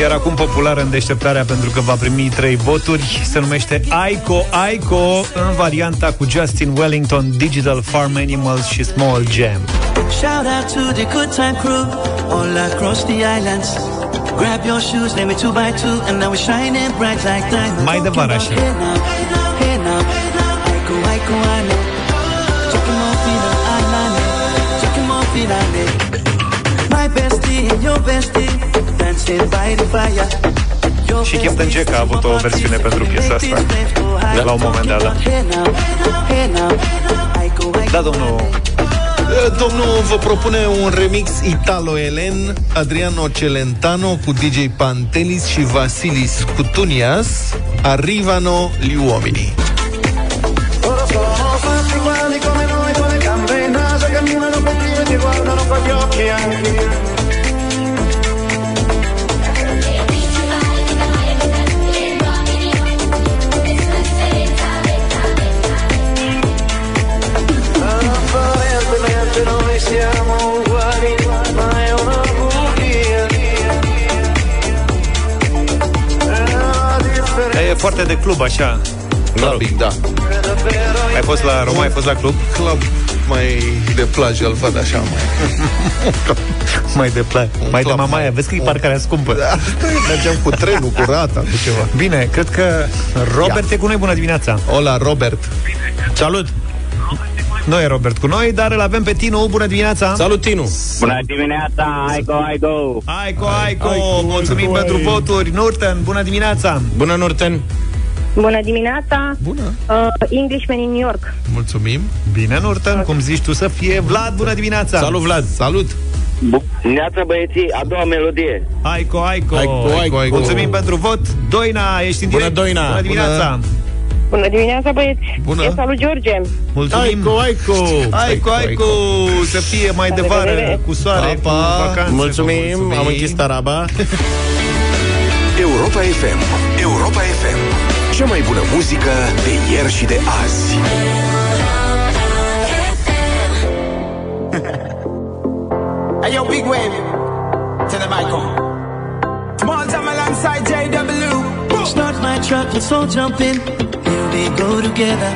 iar acum populară în deșteptarea pentru că va primi trei voturi. Se numește Aiko Aiko în varianta cu Justin Wellington, Digital Farm Animals și Small Jam. Shout out to the good time crew all across the islands. Grab your shoes, let me two by two, and now we're shining bright like diamonds. Mai de vară așa. Bestie and your bestie dancing by the fire. Your Și Captain Jack a avut o versiune pentru piesa asta. De la un moment dat, da. Hey now, hey now, aiko, aiko, Da, domnul Domnul vă propune un remix italo-elen Adriano Celentano cu DJ Pantelis și Vasilis Cutunias Arrivano gli uomini foarte de club, așa. Clubbing, da davvero Ai fost la Roma, ai fost la club? Club mai de plajă, îl văd așa mai [LAUGHS] Mai de plai, mai de club mamaia. mai- Vezi că e parcarea scumpă. da, Mergeam cu trenul, cu rata, cu ceva Bine, cred că Robert e cu noi. Bună dimineața! Hola, Robert Salut! Nu e Robert cu noi, dar îl avem pe Tinu. Bună dimineața! Salut, Tinu! Bună dimineața, hai go, hai go Aico, Aico, mulțumim pentru voturi. Nurten, bună dimineața! Bună, Norten! Bună dimineața! Bună, Uh, Englishman in New York. mulțumim Bine, Nurten, cum zici tu să fie? Vlad, bună dimineața! Salut, Vlad! Salut Neața băieții, a doua melodie Aico, Aico, Aico, Aico, Aico. Mulțumim pentru vot. Doina, ești în Bună, direct. Doina. Bună dimineața! Bună dimineața, băieți! Bună. E salut, George! Mulțumim! Aico, Aico! Aico, Aico, să fie mai de vară, revedere. cu soare, Pa, cu pa. vacanțe. Mulțumim, am închis taraba. Europa FM. Europa FM. Cea mai bună muzică de ieri și de azi. [LAUGHS] Hey yo, big wave. Tell them I come. Small time alongside JW. Boom. Start my truck, let's all jump in. Here we go together.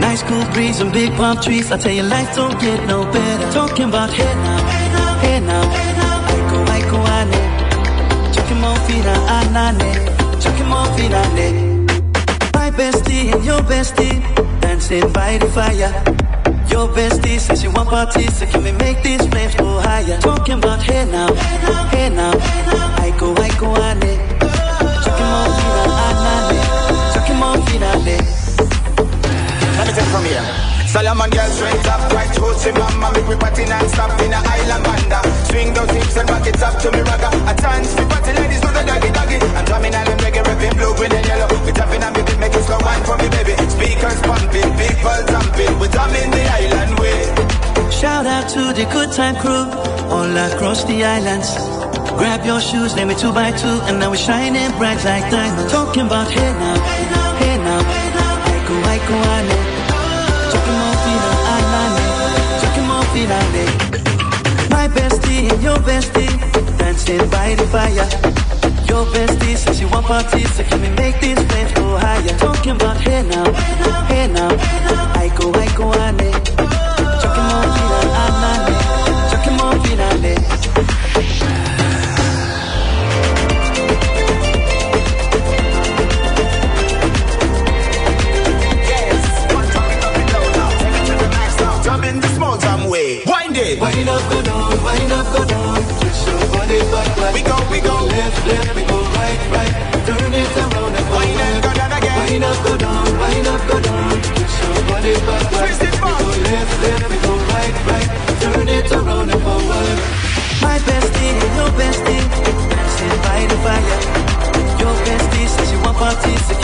Nice cool breeze and big palm trees. I tell you, life don't get no better. Talking about hey now, hey now, aiko aiko ane. Chucking more feet anane, chucking more feet ane. My bestie and your bestie dancing by the fire. Your bestie says you want parties, so can we make these flames go higher? Talking about hey now, hey now, aiko aiko ane. Anane, chucking Let me take from here. Solomon girl straight up, right hoochie mama Make me party non-stop in a island banda. Swing those hips and back it up to me ragga. A chance for party ladies do the doggy doggy. I'm drumming and I'm reggae rapping blue, green and yellow. We tapping on me beat, make it slow wine for me baby. Speakers pumping, people jumping We drumming the island way. Shout out to the good time crew all across the islands. Grab your shoes, let me two by two, and now we're shining bright like diamonds. Talking about hey now, My bestie and your bestie dancing by the fire. Your bestie says you want parties, so can we make these flames go higher? Talking about hey now, hey now, aiko aiko ane. Chucking more fina anane, Wind up, go down, wind up, go down. Twist your body back, back. We go, we go Left, left, we go right, right. Turn it around and Wind and go down again Wind up, go down, wind up, go down. Twist your body back, back. Twist it back. We go left, left, we go right, right. Turn it around and forward. My bestie and your bestie dancing by the fire. Your bestie says you want parties,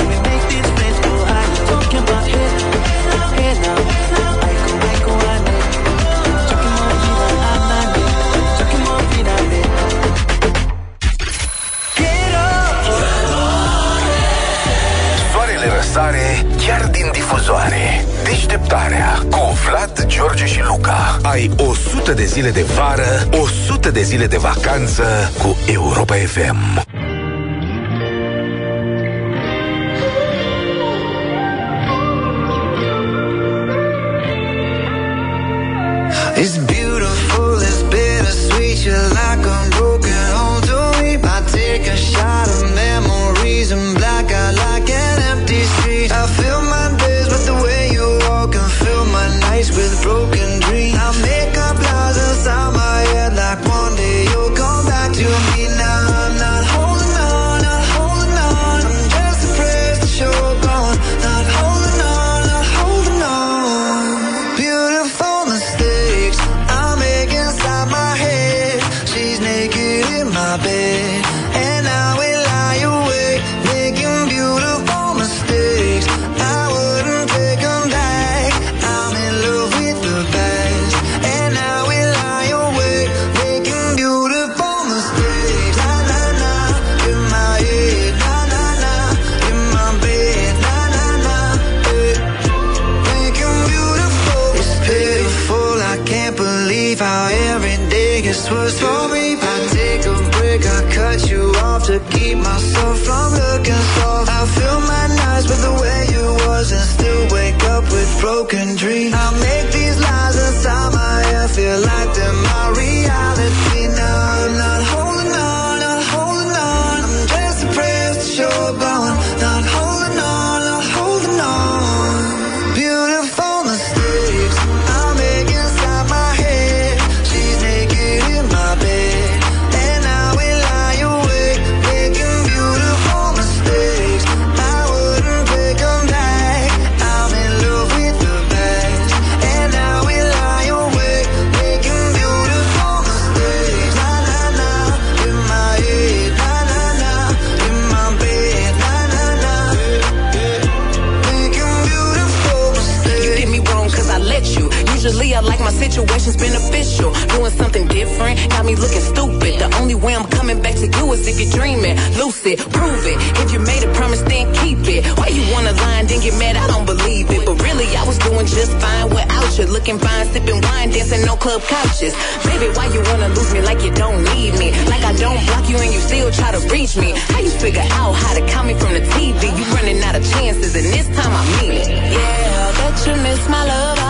chiar din difuzoare. Deșteptarea cu Vlad, George și Luca. Ai 100 de zile de vară, 100 de zile de vacanță cu Europa FM. My bed, looking stupid. The only way I'm coming back to you is if you're dreaming. Lucid, prove it. If you made a promise, then keep it. Why you wanna lie and then get mad? I don't believe it. But really, I was doing just fine without you. Looking fine, sipping wine, dancing on club couches. Baby, why you wanna lose me like you don't need me? Like I don't block you and you still try to reach me. How you figure out how to count me from the TV? You running out of chances, and this time I mean it. Yeah, I bet you miss my love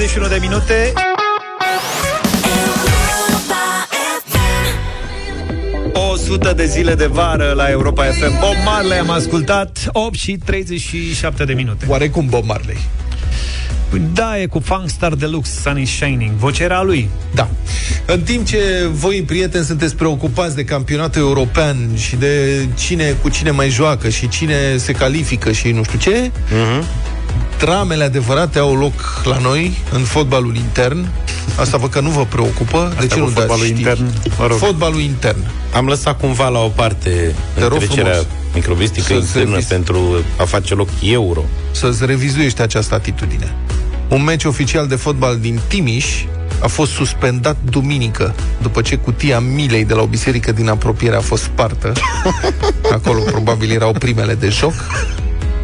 31 de minute. 100 de zile de vară la Europa FM Bob Marley am ascultat 8 și 37 de minute. Oarecum Bob Marley. Da, e cu Funk Star Deluxe Sun is Shining. Vocea era a lui. Da. În timp ce voi, prieteni, sunteți preocupați de campionatul european și de cine cu cine mai joacă și cine se califică și nu știu ce, Mhm. Dramele adevărate au loc la noi în fotbalul intern. Asta văd că nu vă preocupă. de Asta ce cu nu dați fotbalul știri? intern, mă rog. Fotbalul intern. Am lăsat cumva la o parte Te rog trecerea frumos. microbistică Să internă serviți. pentru a face loc euro. Să-ți revizuiești această atitudine. Un meci oficial de fotbal din Timiș a fost suspendat duminică, după ce cutia milei de la o biserică din apropiere a fost spartă. [LAUGHS] Acolo probabil erau primele de joc.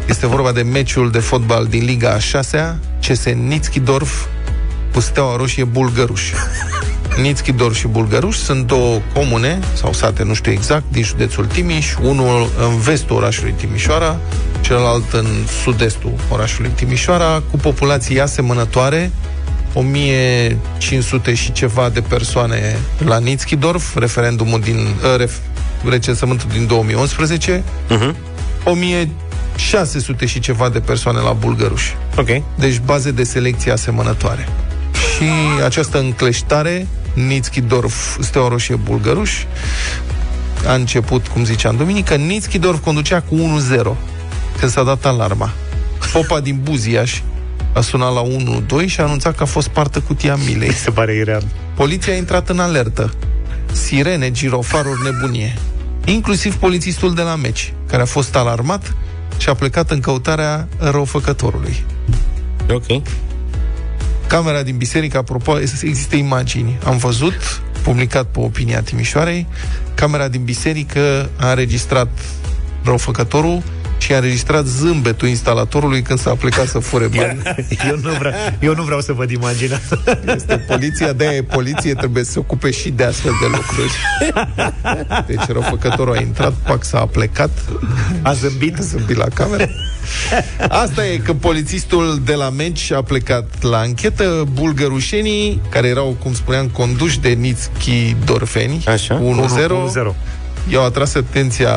Este vorba de meciul de fotbal din Liga a 6-a, CS Nitschidorf cu Steaua Roșie Bulgăruș. [LAUGHS] Nitschidorf și Bulgăruș sunt două comune, sau sate, nu știu exact, din județul Timiș, unul în vestul orașului Timișoara, celălalt în sud-estul orașului Timișoara, cu populații asemănătoare, 1500 și ceva de persoane la Nitschidorf, referendumul din uh, ref, recensământul din 2011, uh-huh. 1600 și ceva de persoane la Bulgăruș. Ok. Deci baze de selecție asemănătoare. Și această încleștare, Nitschidorf, Steaua Roșie Bulgăruș, a început, cum ziceam, duminică, Nitzchidorf conducea cu 1-0 când s-a dat alarma. Popa din Buziaș a sunat la 1-2 și a anunțat că a fost partă cutia milei. Se pare ireal. Poliția a intrat în alertă. Sirene, girofaruri, nebunie. Inclusiv polițistul de la meci, care a fost alarmat și a plecat în căutarea răufăcătorului. Ok. Camera din biserică, apropo, există imagini. Am văzut, publicat pe Opinia Timișoarei, camera din biserică a înregistrat răufăcătorul și a înregistrat zâmbetul instalatorului când s-a plecat să fure bani. [LAUGHS] Eu nu vreau, eu nu vreau să văd imaginea asta. Este poliția, de e poliție, trebuie să se ocupe și de astfel de lucruri. Deci răufăcătorul a intrat, pac s-a plecat, A zâmbit. a zâmbit la cameră. Asta e că polițistul de la meci a plecat la anchetă. Bulgărușenii, care erau, cum spuneam, conduși de Nitski Dorfeni, Așa. 1-0, 1-0. I-au atras atenția,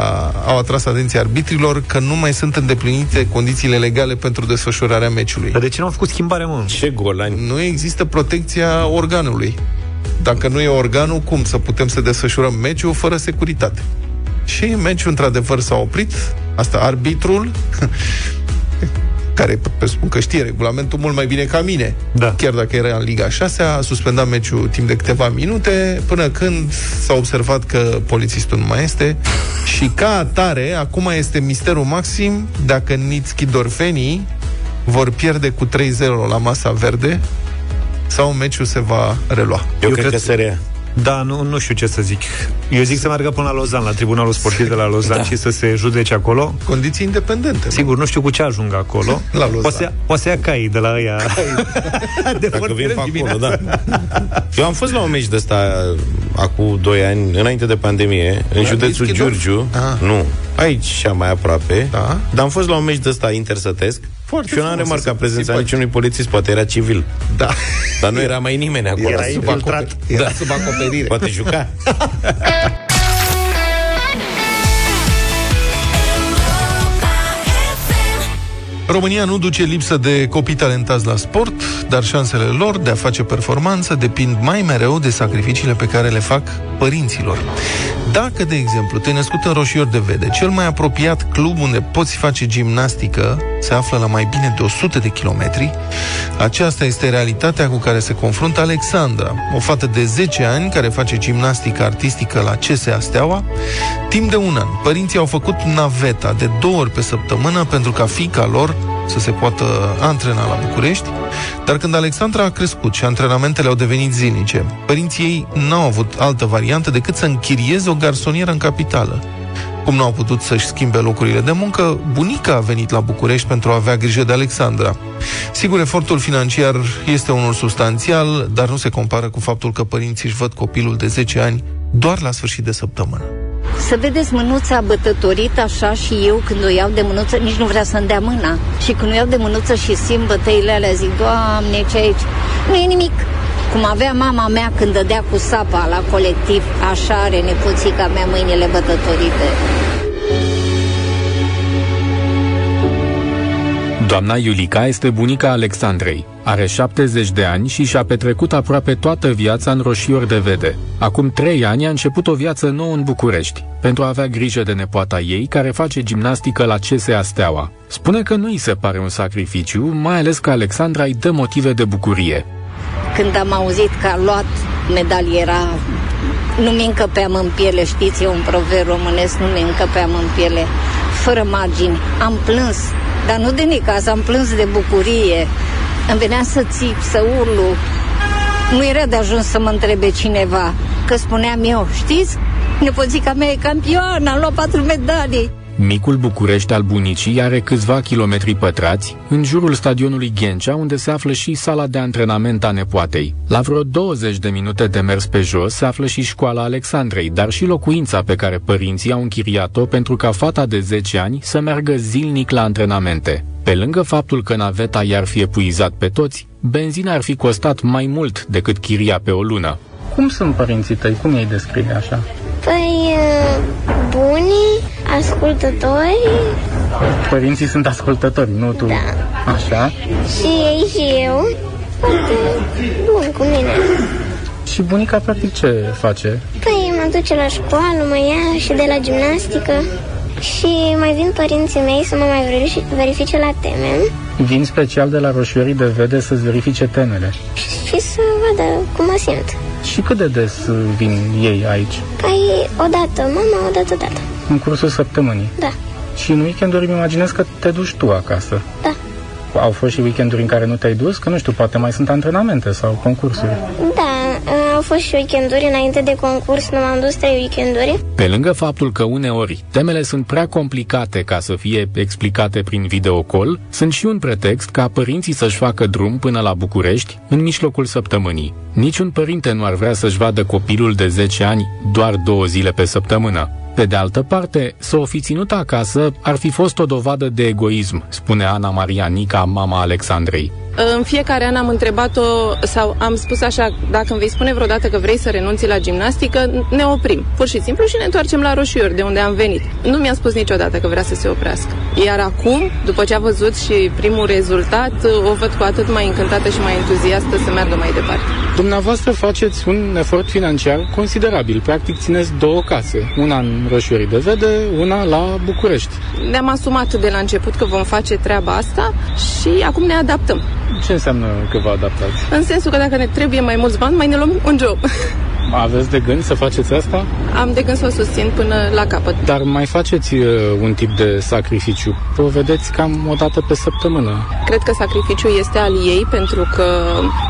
au atras atenția arbitrilor că nu mai sunt îndeplinite condițiile legale pentru desfășurarea meciului. Dar de ce nu au făcut schimbare, mă? Ce golani. Nu există protecția organului. Dacă nu e organul, cum să putem să desfășurăm meciul fără securitate? Și meciul, într-adevăr, s-a oprit. Asta, arbitrul, [LAUGHS] care pe spun că știe regulamentul mult mai bine ca mine, Da. chiar dacă era în Liga 6, a suspendat meciul timp de câteva minute, până când s-a observat că polițistul nu mai este [LAUGHS] și ca atare, acum este misterul maxim dacă Nitski Dorfenii vor pierde cu 3-0 la masa verde sau meciul se va relua. Eu, Eu cred, cred- că se rea. Da, nu, nu știu ce să zic. Eu zic să meargă până la Lozan, la Tribunalul Sportiv de la Lozan da. și să se judece acolo. Condiții independente. nu? Sigur, nu știu cu ce ajung acolo. [LAUGHS] La Lozan. Poate să ia, poate să ia caii de la ăia. [LAUGHS] de Dacă foarte vin pe dimineața. acolo, da. Eu am fost la un meci de ăsta acum 2 ani, înainte de pandemie, în La județul Nischidorf? Giurgiu. Ah. Nu, aici și mai aproape. Da. Dar am fost la un meci de ăsta intersătesc Foarte și eu n-am frumos, remarcat prezența simpatic. niciunui polițist, poate era civil. Da. Dar nu era mai nimeni acolo. Era sub infiltrat. acoperire. Era sub acoperire. Poate juca. România nu duce lipsă de copii talentați la sport, dar șansele lor de a face performanță depind mai mereu de sacrificiile pe care le fac părinților. Dacă, de exemplu, te-ai născut în Roșior de Vede, cel mai apropiat club unde poți face gimnastică se află la mai bine de 100 de kilometri, aceasta este realitatea cu care se confruntă Alexandra, o fată de 10 ani care face gimnastică artistică la CSA Steaua. Timp de un an, părinții au făcut naveta de două ori pe săptămână pentru ca fiica lor să se poată antrena la București, dar când Alexandra a crescut și antrenamentele au devenit zilnice, părinții ei n-au avut altă variantă decât să închirieze o garsonieră în capitală. Cum nu au putut să-și schimbe locurile de muncă, bunica a venit la București pentru a avea grijă de Alexandra. Sigur, efortul financiar este unul substanțial, dar nu se compară cu faptul că părinții își văd copilul de 10 ani doar la sfârșit de săptămână. Să vedeți mânuța bătătorită așa și eu când o iau de mânuță, nici nu vrea să-mi dea mâna. Și când o iau de mânuță și simt bătăile alea, zic, Doamne, ce aici? Nu e nimic. Cum avea mama mea când dădea cu sapa la colectiv, așa are nepoțica mea mâinile bătătorite. Doamna Iulica este bunica Alexandrei. Are 70 de ani și și-a petrecut aproape toată viața în Roșior de Vede. Acum trei ani a început o viață nouă în București, pentru a avea grijă de nepoata ei, care face gimnastică la CSA Steaua. Spune că nu îi se pare un sacrificiu, mai ales că Alexandra îi dă motive de bucurie. Când am auzit că a luat medaliera, nu mi încăpeam în piele, știți, e un proverb românesc, nu mi încăpeam în piele, fără margini. Am plâns, dar nu de necaz, am plâns de bucurie. Îmi venea să țip, să urlu. Nu era de ajuns să mă întrebe cineva, că spuneam eu, știți, nepoțica mea e campioană, am luat patru medalii. Micul București al bunicii are câțiva kilometri pătrați, în jurul stadionului Ghencea, unde se află și sala de antrenament a nepoatei. La vreo 20 de minute de mers pe jos se află și școala Alexandrei, dar și locuința pe care părinții au închiriat-o pentru ca fata de 10 ani să meargă zilnic la antrenamente. Pe lângă faptul că naveta i-ar fi epuizat pe toți, benzina ar fi costat mai mult decât chiria pe o lună. Cum sunt părinții tăi? Cum ei descrie așa? Păi, uh, bunii, ascultători Părinții sunt ascultători, nu tu? Da. Așa? și ei și eu. Foarte bun cu mine. Și bunica practic ce face? Păi mă duce la școală, mă ia și de la gimnastică și mai vin părinții mei să mă mai verifice, verifice la teme Vin special de la roșiorii de vede să-ți verifice temele. și să vadă cum mă simt. Și cât de des uh, vin ei aici? Păi, odată mama, odată tata. În cursul săptămânii. Da, Și în weekenduri îmi imaginez că te duci tu acasă. Da. Au fost și weekenduri în care nu te-ai dus? Că nu știu, poate mai sunt antrenamente sau concursuri. da, au fost și weekenduri înainte de concurs, nu m-am dus trei weekenduri. Pe lângă faptul că uneori temele sunt prea complicate ca să fie explicate prin videocall, sunt și un pretext ca părinții să-și facă drum până la București în mijlocul săptămânii. Niciun părinte nu ar vrea să-și vadă copilul de 10 ani doar două zile pe săptămână. Pe de altă parte, să o fi ținut acasă ar fi fost o dovadă de egoism, spune Ana Maria Nica, mama Alexandrei. În fiecare an am întrebat-o sau am spus așa, dacă îmi vei spune vreodată că vrei să renunți la gimnastică, ne oprim, pur și simplu, și ne întoarcem la roșiori, de unde am venit. Nu mi-a spus niciodată că vrea să se oprească. Iar acum, după ce a văzut și primul rezultat, o văd cu atât mai încântată și mai entuziastă să meargă mai departe. Dumneavoastră faceți un efort financiar considerabil. Practic țineți două case. Una în Roșiorii de Vede, una la București. Ne-am asumat de la început că vom face treaba asta și acum ne adaptăm. Ce înseamnă că vă adaptați? În sensul că dacă ne trebuie mai mulți bani, mai ne luăm un job. Aveți de gând să faceți asta? Am de gând să o susțin până la capăt. Dar mai faceți uh, un tip de sacrificiu. O vedeți cam o dată pe săptămână. Cred că sacrificiul este al ei pentru că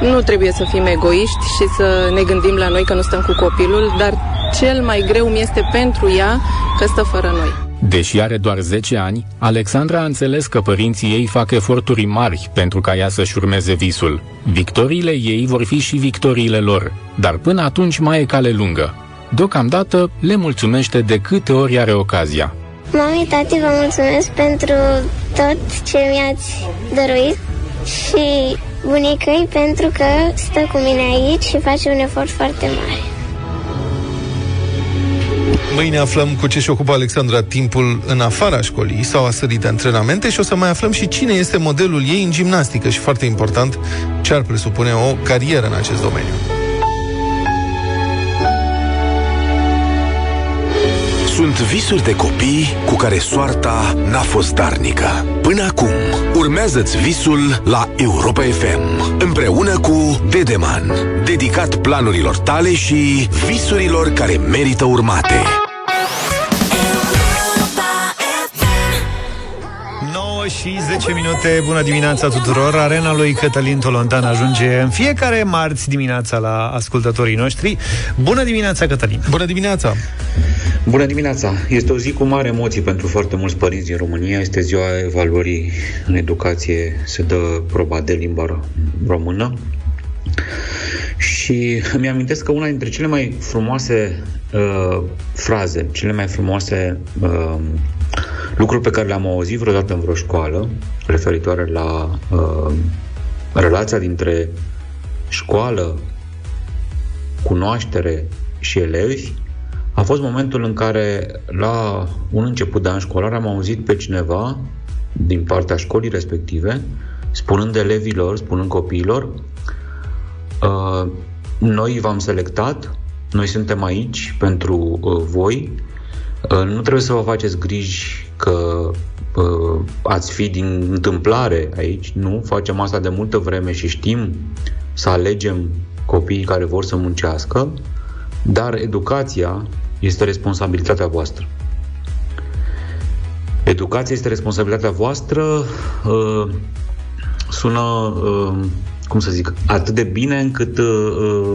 nu trebuie să fim egoiști și să ne gândim la noi că nu stăm cu copilul, dar cel mai greu mi este pentru ea că stă fără noi. Deși are doar 10 ani, Alexandra a înțeles că părinții ei fac eforturi mari pentru ca ea să-și urmeze visul. Victoriile ei vor fi și victoriile lor, dar până atunci mai e cale lungă. Deocamdată le mulțumește de câte ori are ocazia. Mami, tati, vă mulțumesc pentru tot ce mi-ați dăruit și bunicăi pentru că stă cu mine aici și face un efort foarte mare. Mâine aflăm cu ce se ocupă Alexandra timpul în afara școlii sau a sării de antrenamente și o să mai aflăm și cine este modelul ei în gimnastică și, foarte important, ce ar presupune o carieră în acest domeniu. Sunt visuri de copii cu care soarta n-a fost darnică. Până acum, urmează-ți visul la Europa FM, împreună cu Dedeman, dedicat planurilor tale și visurilor care merită urmate. 9 și 10 minute, bună dimineața tuturor Arena lui Cătălin Tolontan ajunge în fiecare marți dimineața la ascultătorii noștri Bună dimineața, Cătălin Bună dimineața Bună dimineața! Este o zi cu mari emoții pentru foarte mulți părinți din România. Este ziua evaluării în educație. Se dă proba de limba română. Și îmi amintesc că una dintre cele mai frumoase uh, fraze, cele mai frumoase uh, lucruri pe care le-am auzit vreodată în vreo școală, referitoare la uh, relația dintre școală, cunoaștere și elevi, a fost momentul în care, la un început de an școlar, am auzit pe cineva din partea școlii respective, spunând elevilor, spunând copiilor, uh, noi v-am selectat, noi suntem aici pentru uh, voi, uh, nu trebuie să vă faceți griji că uh, ați fi din întâmplare aici, nu, facem asta de multă vreme și știm să alegem copiii care vor să muncească, dar educația este responsabilitatea voastră. Educația este responsabilitatea voastră, uh, sună, uh, cum să zic, atât de bine încât uh,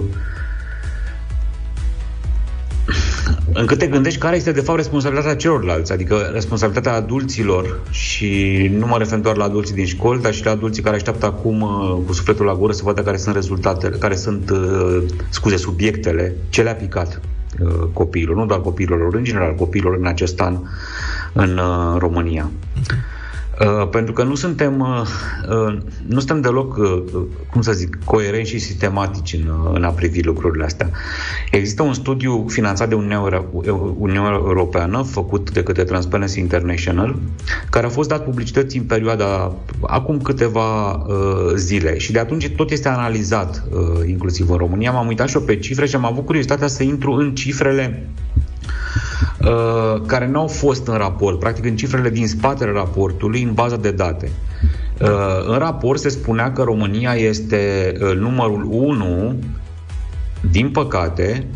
încât te gândești care este de fapt responsabilitatea celorlalți, adică responsabilitatea adulților și nu mă refer doar la adulții din școli, dar și la adulții care așteaptă acum uh, cu sufletul la gură să vadă care sunt rezultatele, care sunt, uh, scuze, subiectele, ce le-a picat uh, copiilor, nu doar copiilor, în general copiilor în acest an în uh, România. Uh, pentru că nu suntem, uh, uh, nu suntem deloc, uh, uh, cum să zic, coerenți și sistematici în, uh, în a privi lucrurile astea. Există un studiu finanțat de Uniunea, Euro- Uniunea Europeană, făcut de către Transparency International, care a fost dat publicității în perioada, acum câteva uh, zile. Și de atunci tot este analizat, uh, inclusiv în România. M-am uitat și eu pe cifre și am avut curiozitatea să intru în cifrele uh, care nu au fost în raport, practic în cifrele din spatele raportului, în baza de date. Uh, în raport se spunea că România este uh, numărul 1, din păcate,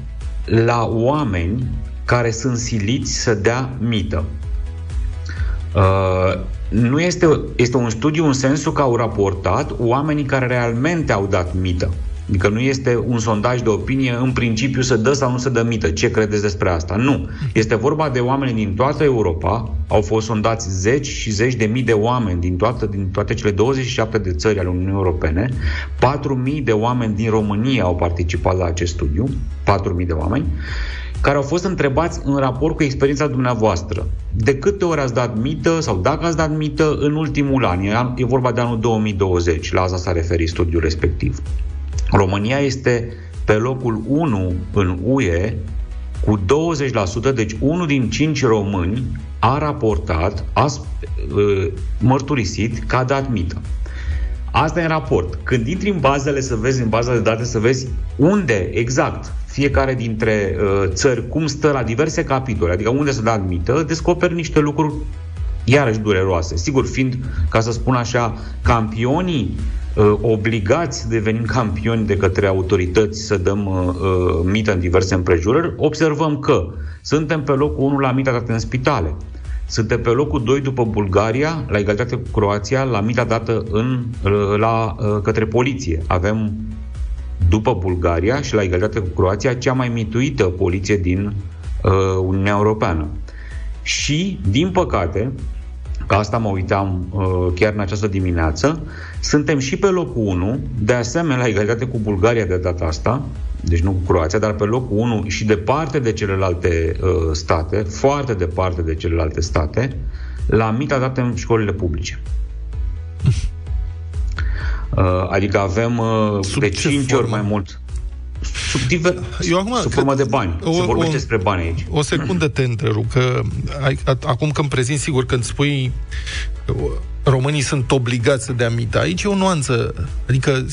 la oameni care sunt siliți să dea mită. Uh, nu este, este un studiu în sensul că au raportat oamenii care realmente au dat mită. Adică nu este un sondaj de opinie în principiu să dă sau nu să dă mită. Ce credeți despre asta? Nu. Este vorba de oameni din toată Europa. Au fost sondați zeci și zeci de mii de oameni din, toată, din toate cele 27 de țări ale Uniunii Europene. 4.000 de oameni din România au participat la acest studiu. 4.000 de oameni care au fost întrebați în raport cu experiența dumneavoastră. De câte ori ați dat mită sau dacă ați dat mită în ultimul an? E, an- e vorba de anul 2020, la asta s-a referit studiul respectiv. România este pe locul 1 în UE cu 20%, deci unul din 5 români a raportat, a sp- uh, mărturisit că a dat mită. Asta e în raport. Când intri în bazele să vezi, în baza de date, să vezi unde exact fiecare dintre uh, țări, cum stă la diverse capitole, adică unde s-a dat mită, descoperi niște lucruri iarăși dureroase. Sigur, fiind, ca să spun așa, campionii uh, obligați, devenim campioni de către autorități să dăm uh, uh, mită în diverse împrejurări, observăm că suntem pe locul 1 la mita dată în spitale. Suntem pe locul 2 după Bulgaria, la egalitate cu Croația, la mita dată în, uh, la, uh, către poliție. Avem, după Bulgaria și la egalitate cu Croația, cea mai mituită poliție din uh, Uniunea Europeană. Și, din păcate, că asta mă uitam uh, chiar în această dimineață, suntem și pe locul 1, de asemenea la egalitate cu Bulgaria de data asta, deci nu cu Croația, dar pe locul 1 și departe de celelalte uh, state, foarte departe de celelalte state, la mita dată în școlile publice. [LAUGHS] Uh, adică avem uh, de 5 ori mai mult. Sub, diver, Eu acum, sub formă de bani. Se vorbește despre bani aici. O secundă te întrerup, că ai, a, acum când prezint, sigur, când spui uh, românii sunt obligați să dea mită, aici e o nuanță. Adică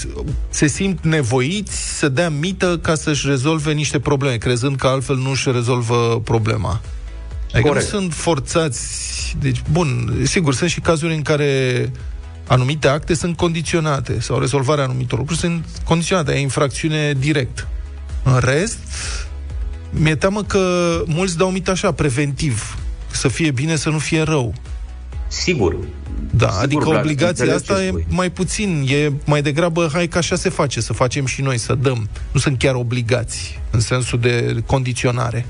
se simt nevoiți să dea mită ca să-și rezolve niște probleme, crezând că altfel nu își rezolvă problema. Adică Corect. nu sunt forțați. Deci, bun, sigur, sunt și cazuri în care anumite acte sunt condiționate sau rezolvarea anumitor lucruri sunt condiționate, e infracțiune direct. În rest, mi-e teamă că mulți dau mită așa, preventiv, să fie bine, să nu fie rău. Sigur. Da, Sigur, adică Vlad, obligația înțeleg asta ce e spui. mai puțin, e mai degrabă, hai că așa se face, să facem și noi, să dăm. Nu sunt chiar obligați, în sensul de condiționare.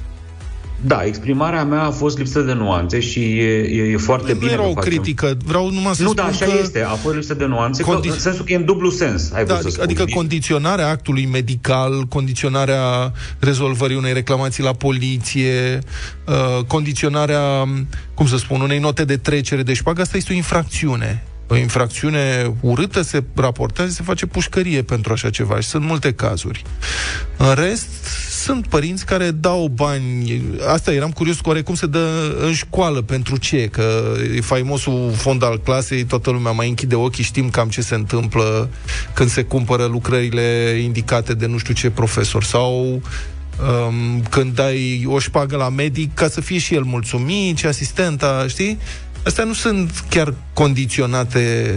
Da, exprimarea mea a fost lipsă de nuanțe și e, e, e foarte Nu bine era că o facem. critică, vreau numai să Nu, spun da, așa că... este. A fost lipsă de nuanțe, Condi- că, în sensul că e în dublu sens, ai Da, vrut să adică, spun. adică condiționarea actului medical, condiționarea rezolvării unei reclamații la poliție, uh, condiționarea, cum să spun, unei note de trecere de șpagă, asta este o infracțiune. O infracțiune urâtă se raportează, se face pușcărie pentru așa ceva și sunt multe cazuri. În rest, sunt părinți care dau bani, asta eram curios cu cum se dă în școală, pentru ce? Că e faimosul fond al clasei, toată lumea mai închide ochii, știm cam ce se întâmplă când se cumpără lucrările indicate de nu știu ce profesor sau um, când dai o șpagă la medic ca să fie și el mulțumit, și asistenta, știi? Astea nu sunt chiar condiționate,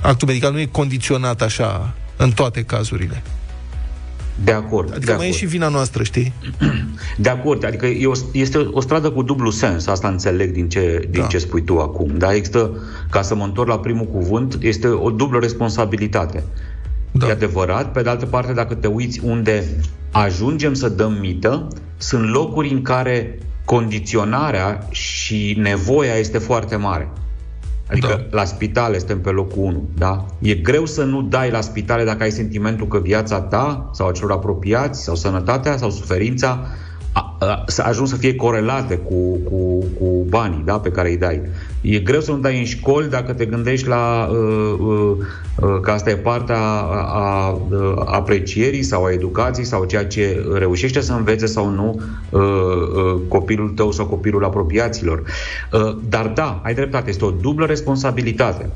actul medical nu e condiționat așa în toate cazurile. De acord. Adică de mai e acord. și vina noastră, știi? De acord, adică e o, este o stradă cu dublu sens, asta înțeleg din ce, din da. ce spui tu acum. Dar există, ca să mă întorc la primul cuvânt, este o dublă responsabilitate. Da. E adevărat, pe de altă parte, dacă te uiți unde ajungem să dăm mită, sunt locuri în care condiționarea și nevoia este foarte mare. Adică da. la spitale suntem pe locul 1, da? E greu să nu dai la spitale dacă ai sentimentul că viața ta sau a celor apropiați sau sănătatea sau suferința a, a, să ajung să fie corelate cu, cu, cu banii da, pe care îi dai. E greu să nu dai în școli dacă te gândești la uh, uh, uh, că asta e partea a, a, uh, aprecierii sau a educației sau ceea ce reușește să învețe sau nu uh, uh, copilul tău sau copilul apropiaților. Uh, dar da, ai dreptate, este o dublă responsabilitate.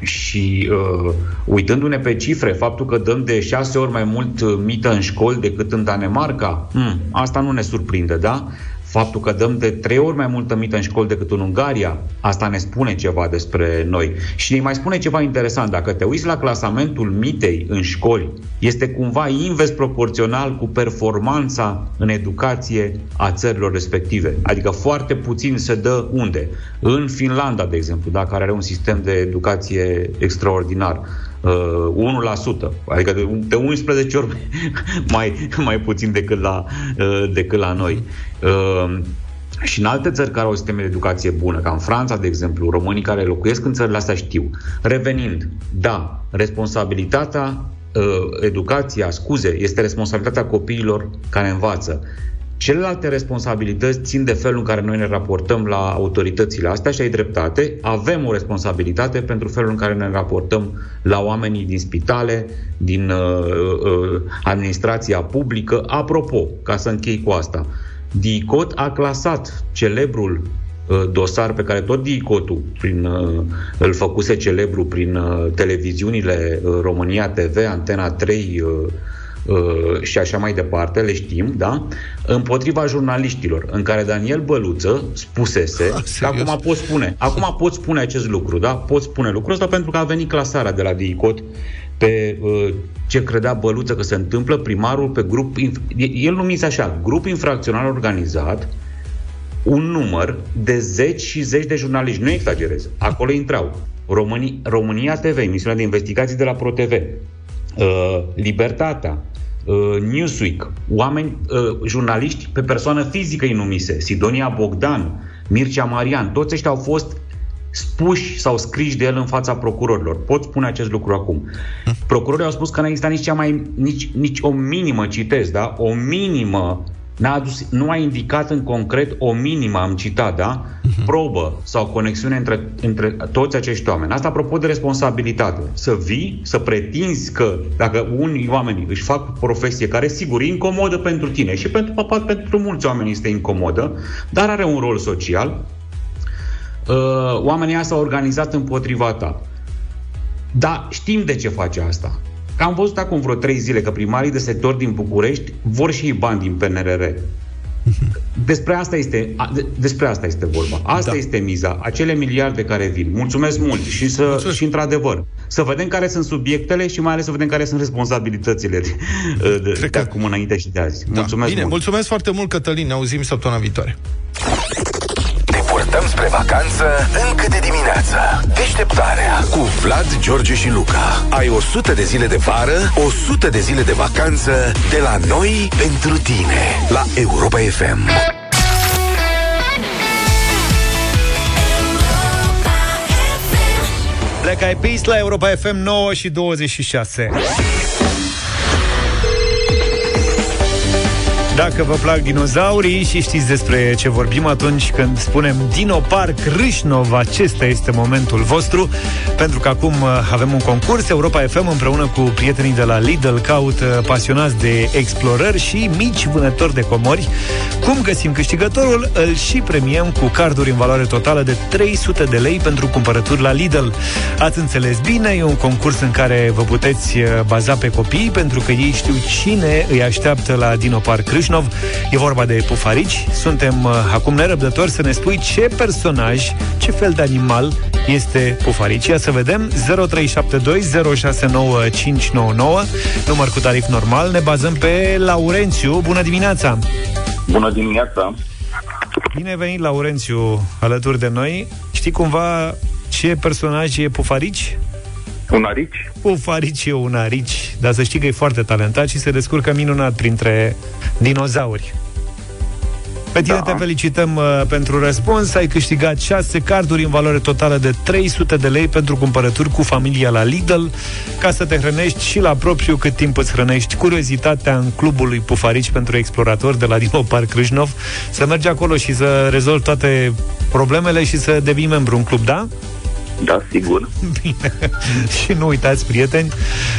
Și uh, uitându-ne pe cifre, faptul că dăm de șase ori mai mult uh, mită în școli decât în Danemarca, hmm, asta nu ne surprinde, da? Faptul că dăm de trei ori mai multă mită în școli decât în Ungaria, asta ne spune ceva despre noi. Și ne mai spune ceva interesant. Dacă te uiți la clasamentul mitei în școli, este cumva invers proporțional cu performanța în educație a țărilor respective. Adică foarte puțin se dă unde? În Finlanda, de exemplu, da, care are un sistem de educație extraordinar. Uh, 1%, adică de, de 11 ori [LAUGHS] mai, mai puțin decât la, uh, decât la noi. Uh, și în alte țări care au sisteme de educație bună, ca în Franța, de exemplu, românii care locuiesc în țările astea știu. Revenind, da, responsabilitatea, uh, educația, scuze, este responsabilitatea copiilor care învață. Celelalte responsabilități țin de felul în care noi ne raportăm la autoritățile astea și ai dreptate. Avem o responsabilitate pentru felul în care ne raportăm la oamenii din spitale, din uh, uh, administrația publică. Apropo, ca să închei cu asta, DICOT a clasat celebrul uh, dosar pe care tot DICOT-ul prin, uh, îl făcuse celebru prin uh, televiziunile uh, România TV, Antena 3 uh, uh, și așa mai departe, le știm, da? Împotriva jurnaliștilor, în care Daniel Băluță spusese, [LAUGHS] că acum pot spune, acum pot spune acest lucru, da? Pot spune lucrul ăsta pentru că a venit clasarea de la DICOT pe uh, ce credea Băluță că se întâmplă, primarul pe grup, inf- el numise așa, grup infracțional organizat, un număr de zeci și zeci de jurnaliști, nu exagerez, acolo intrau România, România TV, emisiunea de investigații de la ProTV, uh, Libertatea, uh, Newsweek, oameni, uh, jurnaliști pe persoană fizică îi numise, Sidonia Bogdan, Mircea Marian, toți ăștia au fost spuși sau scriși de el în fața procurorilor. Pot spune acest lucru acum. Procurorii au spus că n-a existat nici, cea mai, nici, nici o minimă, citez, da? O minimă N-a adus, nu a indicat în concret o minimă, am citat, da? Probă sau conexiune între, între toți acești oameni. Asta apropo de responsabilitate. Să vii, să pretinzi că dacă unii oameni își fac profesie care, sigur, e incomodă pentru tine și pentru, papa, pentru mulți oameni este incomodă, dar are un rol social, uh, oamenii ăia s-au organizat împotriva ta. Dar știm de ce face asta. Că am văzut acum vreo trei zile că primarii de sector din București vor și ei bani din PNRR. Despre asta este, a, de, despre asta este vorba. Asta da. este miza. Acele miliarde care vin. Mulțumesc mult și, să, Mulțumesc. și într-adevăr, să vedem care sunt subiectele și mai ales să vedem care sunt responsabilitățile de, de, de acum înainte și de azi. Da. Mulțumesc Bine, mult. mulțumesc foarte mult, Cătălin. Ne auzim săptămâna viitoare. Purtăm spre vacanță încă de dimineață. Deșteptarea cu Vlad, George și Luca. Ai 100 de zile de vară, 100 de zile de vacanță de la noi pentru tine. La Europa FM. Black Eyed Peas la Europa FM 9 și 26. Dacă vă plac dinozaurii și știți despre ce vorbim atunci când spunem Dino Park Râșnov, acesta este momentul vostru, pentru că acum uh, avem un concurs. Europa FM împreună cu prietenii de la Lidl caută pasionați de explorări și mici vânători de comori. Cum găsim câștigătorul? Îl și premiem cu carduri în valoare totală de 300 de lei pentru cumpărături la Lidl. Ați înțeles bine, e un concurs în care vă puteți uh, baza pe copii, pentru că ei știu cine îi așteaptă la Dino Park Râșnov. E vorba de pufarici. Suntem uh, acum nerăbdători să ne spui ce personaj, ce fel de animal este pufarici. Ia să vedem. 0372069599 număr cu tarif normal. Ne bazăm pe Laurențiu. Bună dimineața! Bună dimineața! Bine ai venit, Laurențiu, alături de noi. Știi cumva ce personaj e pufarici? Un arici? Pufarici e un arici, dar să știi că e foarte talentat și se descurcă minunat printre dinozauri. Pe tine da. te felicităm uh, pentru răspuns. Ai câștigat 6 carduri în valoare totală de 300 de lei pentru cumpărături cu familia la Lidl, ca să te hrănești și la propriu cât timp îți hrănești curiozitatea în clubul lui Pufarici pentru exploratori de la Dino Park Crâșnov. Să mergi acolo și să rezolvi toate problemele și să devii membru în club, da? Da, sigur. Bine. [LAUGHS] și nu uitați, prieteni,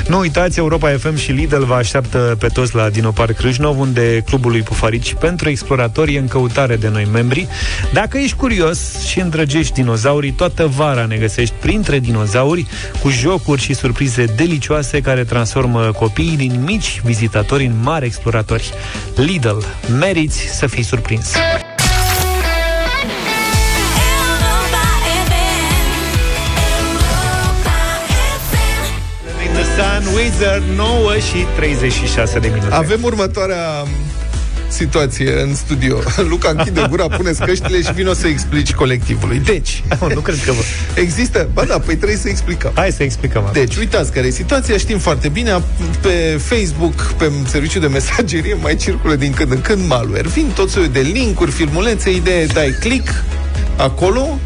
nu uitați, Europa FM și Lidl vă așteaptă pe toți la Dino Park Crâșnov, unde clubul lui Pufarici pentru exploratori e în căutare de noi membri. Dacă ești curios și îndrăgești dinozaurii, toată vara ne găsești printre dinozauri cu jocuri și surprize delicioase care transformă copiii din mici vizitatori în mari exploratori. Lidl, meriți să fii surprins! Wizard, 9 și 36 de minute. Avem următoarea situație în studio. [LAUGHS] Luca închide gura, pune căștile și vino să explici colectivului. Deci, [LAUGHS] nu cred că vă... există... Ba da, păi trebuie să explicăm. Hai să explicăm. acum. Deci, uitați care e situația, știm foarte bine, pe Facebook, pe serviciu de mesagerie, [LAUGHS] mai circulă din când în când malware. Vin tot soiul de linkuri, filmulețe, idee, dai click acolo,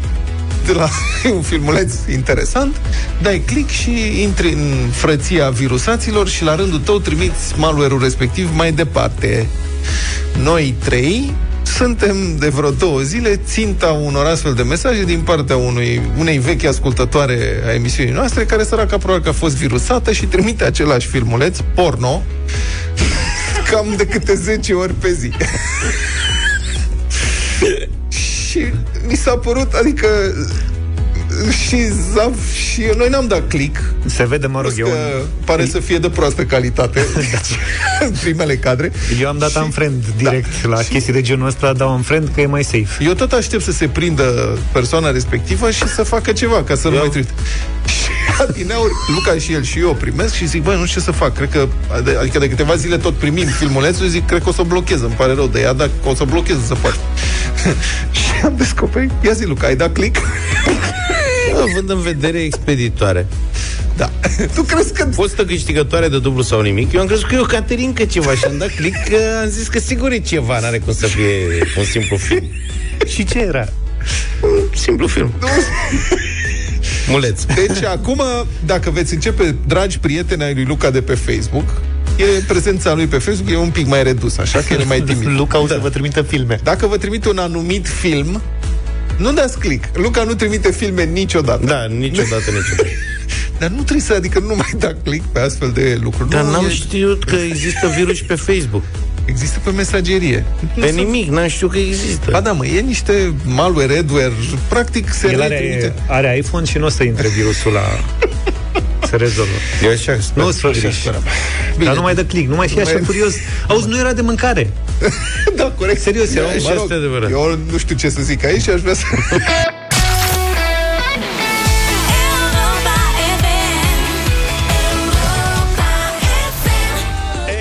de la e [LAUGHS] un filmuleț interesant, dai click și intri în frăția virusaților și la rândul tău trimiți malware-ul respectiv mai departe. Noi trei suntem de vreo două zile ținta unor astfel de mesaje din partea unui, unei vechi ascultătoare a emisiunii noastre, care săraca probabil că a fost virusată și trimite același filmuleț, porno, [LAUGHS] cam de câte 10 ori pe zi. [LAUGHS] și mi s-a părut, adică și zaf, și noi n-am dat click. Se vede, mă rog, Plus eu... că pare să fie de proastă calitate [LAUGHS] în primele cadre. Eu am dat unfriend direct la chestii de genul ăsta, dau unfriend că e mai safe. Eu tot aștept să se prindă persoana respectivă și să facă ceva, ca să nu mai trimit. [LAUGHS] Și adineauri, Luca și el și eu o primesc și zic, băi, nu știu ce să fac. Cred că, adică de câteva zile tot primim filmulețul, zic, cred că o să o blochez, îmi pare rău de ea, dar o să o blochez să poate. [LAUGHS] și [LAUGHS] am descoperit, ia zi, Luca, ai dat click? [LAUGHS] Având în vedere expeditoare. Da. [LAUGHS] Tu crezi că... Fostă câștigătoare de dublu sau nimic, eu am crezut că e o Caterinca ceva și am dat click că am zis că sigur e ceva, n-are cum să fie un simplu film. Și ce era? Un simplu film. Muleț. Deci acum, dacă veți începe, dragi prieteni ai lui Luca de pe Facebook, e prezența lui pe Facebook e un pic mai redus, așa că e mai timid. [LAUGHS] Luca o să vă trimită filme. Dacă vă trimite un anumit film, nu dați click. Luca nu trimite filme niciodată. Da, niciodată, niciodată. [LAUGHS] Dar nu trebuie să, adică nu mai da click pe astfel de lucruri. Dar nu, n-am e- știut că există virus și pe Facebook. Există pe mesagerie. Pe nimic, n-am știut că există. Ba da, mă, e niște malware, adware, practic se El retrimite. are, are iPhone și nu o să intre virusul la... [LAUGHS] Se rezolvă. Eu așa sper. Nu îți fă Așa griji. sperăm. Dar nu mai dă click, nu mai fi Nu așa mai- curios. Auzi, nu era de mâncare. [LAUGHS] da, corect. Serios, era Și Mă rog, asta e adevărat. eu nu știu ce să zic aici și aș vrea să... [LAUGHS]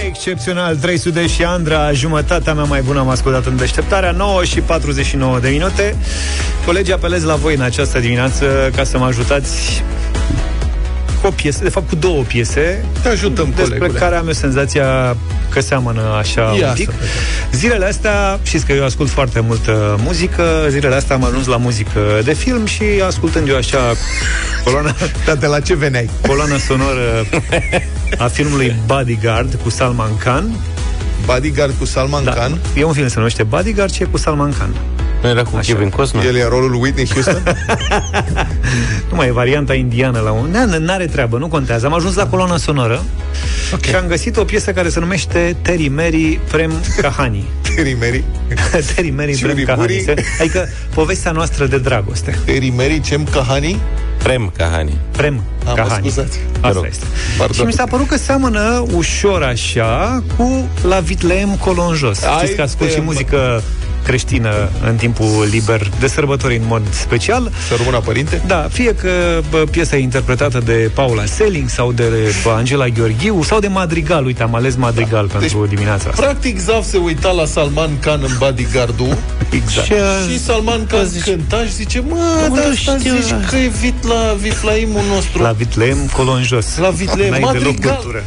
Excepțional, 300 și Andra, jumătatea mea mai bună am ascultat în deșteptarea, 9 și 49 de minute. Colegii, apelez la voi în această dimineață ca să mă ajutați cu o piesă, de fapt cu două piese Te ajutăm, despre colegule. care am eu senzația că seamănă așa Ia un pic. să vedem. Zilele astea, știți că eu ascult foarte multă muzică, zilele astea am ajuns la muzică de film și ascultând eu așa coloana, [LAUGHS] Dar de la ce veneai? coloana sonoră a filmului Bodyguard cu Salman Khan. Bodyguard cu Salman Da, Khan. e un film, se numește Bodyguard și e cu Salman Khan. Nu era cu Așa. Kevin Costner? El e în rolul lui Whitney Houston? [LAUGHS] Nu mai e varianta indiană la un... Da, n-are treabă, nu contează. Am ajuns la coloana sonoră okay. și am găsit o piesă care se numește Terry Mary Prem Kahani. [LAUGHS] Terry Mary. [LAUGHS] Terry Mary Prem Ciuri Kahani. Buri. Se- Adică povestea noastră de dragoste. Terry Mary Cem Kahani? Prem Kahani. Prem Am Kahani. scuzați. Asta rog. este. Pardon. Și mi s-a părut că seamănă ușor așa cu La Vitleem Colon Jos. Ai Știți că ascult și temă. muzică creștină în timpul liber de sărbători în mod special. Să rămână părinte? Da, fie că bă, piesa e interpretată de Paula Selling sau de bă, Angela Gheorghiu sau de Madrigal. Uite, am ales Madrigal da. pentru Deci, dimineața asta. Practic, Zaf se uita la Salman Khan în Bodyguard-ul [LAUGHS] Exact. Și, uh, și Salman Khan zice- cânta și zice, mă, Unde dar asta știu? zici că e vit la Vitlaimul nostru. La Vitleem Colon Jos. La Vitleem, N-ai deloc Madrigal.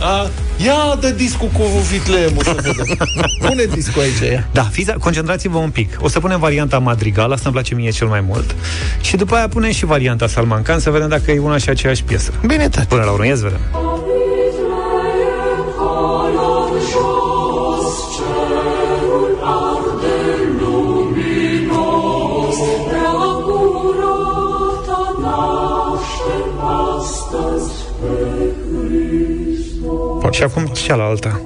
Cultură. A, ia dă discul cu Vitlemul să vedem. [LAUGHS] Pune discul aici, ia. Da, fiți, concentrați-vă un pic. O să punem varianta Madrigal, asta îmi place mie cel mai mult. Și după aia punem și varianta Salman Khan să vedem dacă e una și aceeași piesă. Bine, tati. Până la urmă, ia să vedem. Și acum cealaltă.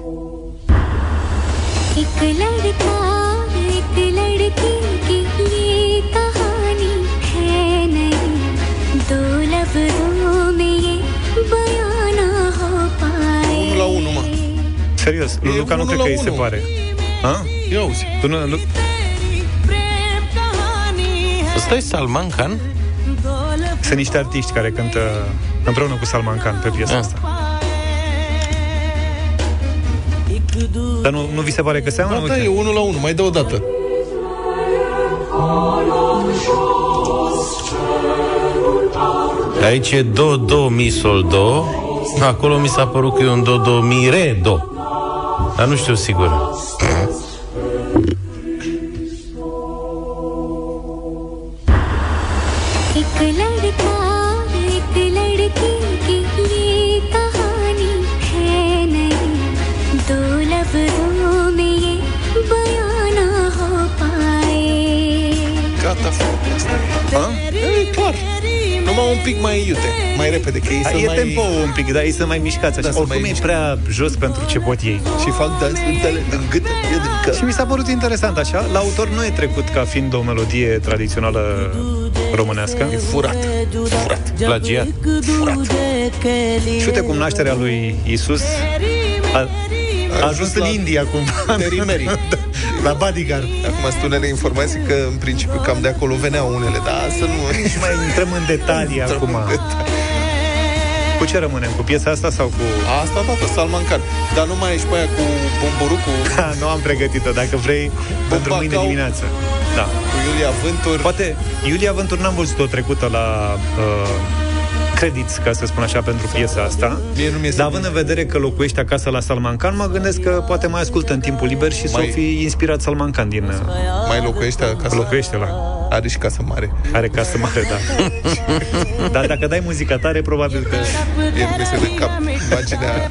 Unul la unul, mă. Serios, lui Luca nu cred că îi se pare. Ha? Eu auzi. Tu nu, nu... Asta e Salman Khan? Sunt niște artiști care cântă împreună cu Salman Khan pe piesa A. asta. Dar nu, nu vi se pare că seamănă? Da, da, e unul la unul. Mai dă o dată. Aici e do, do, mi, sol, do. Acolo mi s-a părut că e un do, do, mi, re, do. Dar nu știu sigur. [CLEARS THROAT] Ha? E clar. Numai un pic mai iute, mai repede, că ei Da, sunt e mai... tempo un pic, dar ei sunt mai mișcați așa. Da, sunt Oricum mai e mișcați. prea jos pentru ce pot ei. Și fac dansele din gât, e din cap. Și mi s-a părut interesant așa. La autor nu e trecut ca fiind o melodie tradițională românească. E furat. Furat. Plagiat. Și uite cum nașterea lui Isus a, a ajuns în India cumva. Terimeri. [LAUGHS] La bodyguard. Acum sunt unele informații că în principiu cam de acolo veneau unele, dar să nu... [LAUGHS] Nici mai intrăm în detalii Intrăm acum. în detalii. Cu ce rămânem? Cu piesa asta sau cu... Asta, da, da, Salman Khan. Dar nu mai ești pe aia cu bomborucul, [LAUGHS] Ha, nu am pregătit-o, dacă vrei, pentru mâine Bacau. dimineață. Da. cu Iulia Vântur. Poate Iulia Vântur n-am văzut-o trecută la uh, credits, ca să spun așa, pentru piesa asta. Mie nu mi Dar având în vedere că locuiește acasă la Salman Khan, mă gândesc că poate mai ascultă în timpul liber și să Mai- o fi inspirat Salman Khan din... uh, Mai locuiește acasă? Locuiește la... Are și casă mare. Are casă mare, da. [LAUGHS] Dar dacă dai muzica tare, probabil că... El mi se de cap imaginea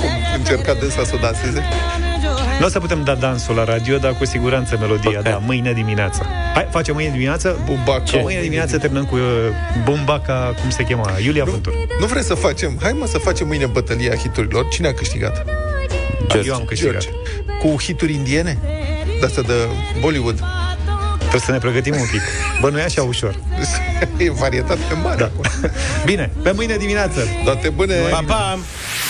cum încerca dânsa să o danseze. Nu o să putem da dansul la radio, dar cu siguranță melodia, da, mâine dimineață. Hai, facem mâine dimineață? Bumbaca. Mâine dimineață terminăm cu uh, Bumbaca, cum se chema, Iulia Vântur. Nu vrei să facem, hai mă să facem mâine bătălia hiturilor. Cine a câștigat? Eu am câștigat. George. Cu hituri indiene? De asta de Bollywood. Trebuie să ne pregătim un pic. Bă, nu e așa ușor. [LAUGHS] e varietate mare da. acolo. [LAUGHS] Bine, pe mâine dimineață. Toate bune! Pa, pa!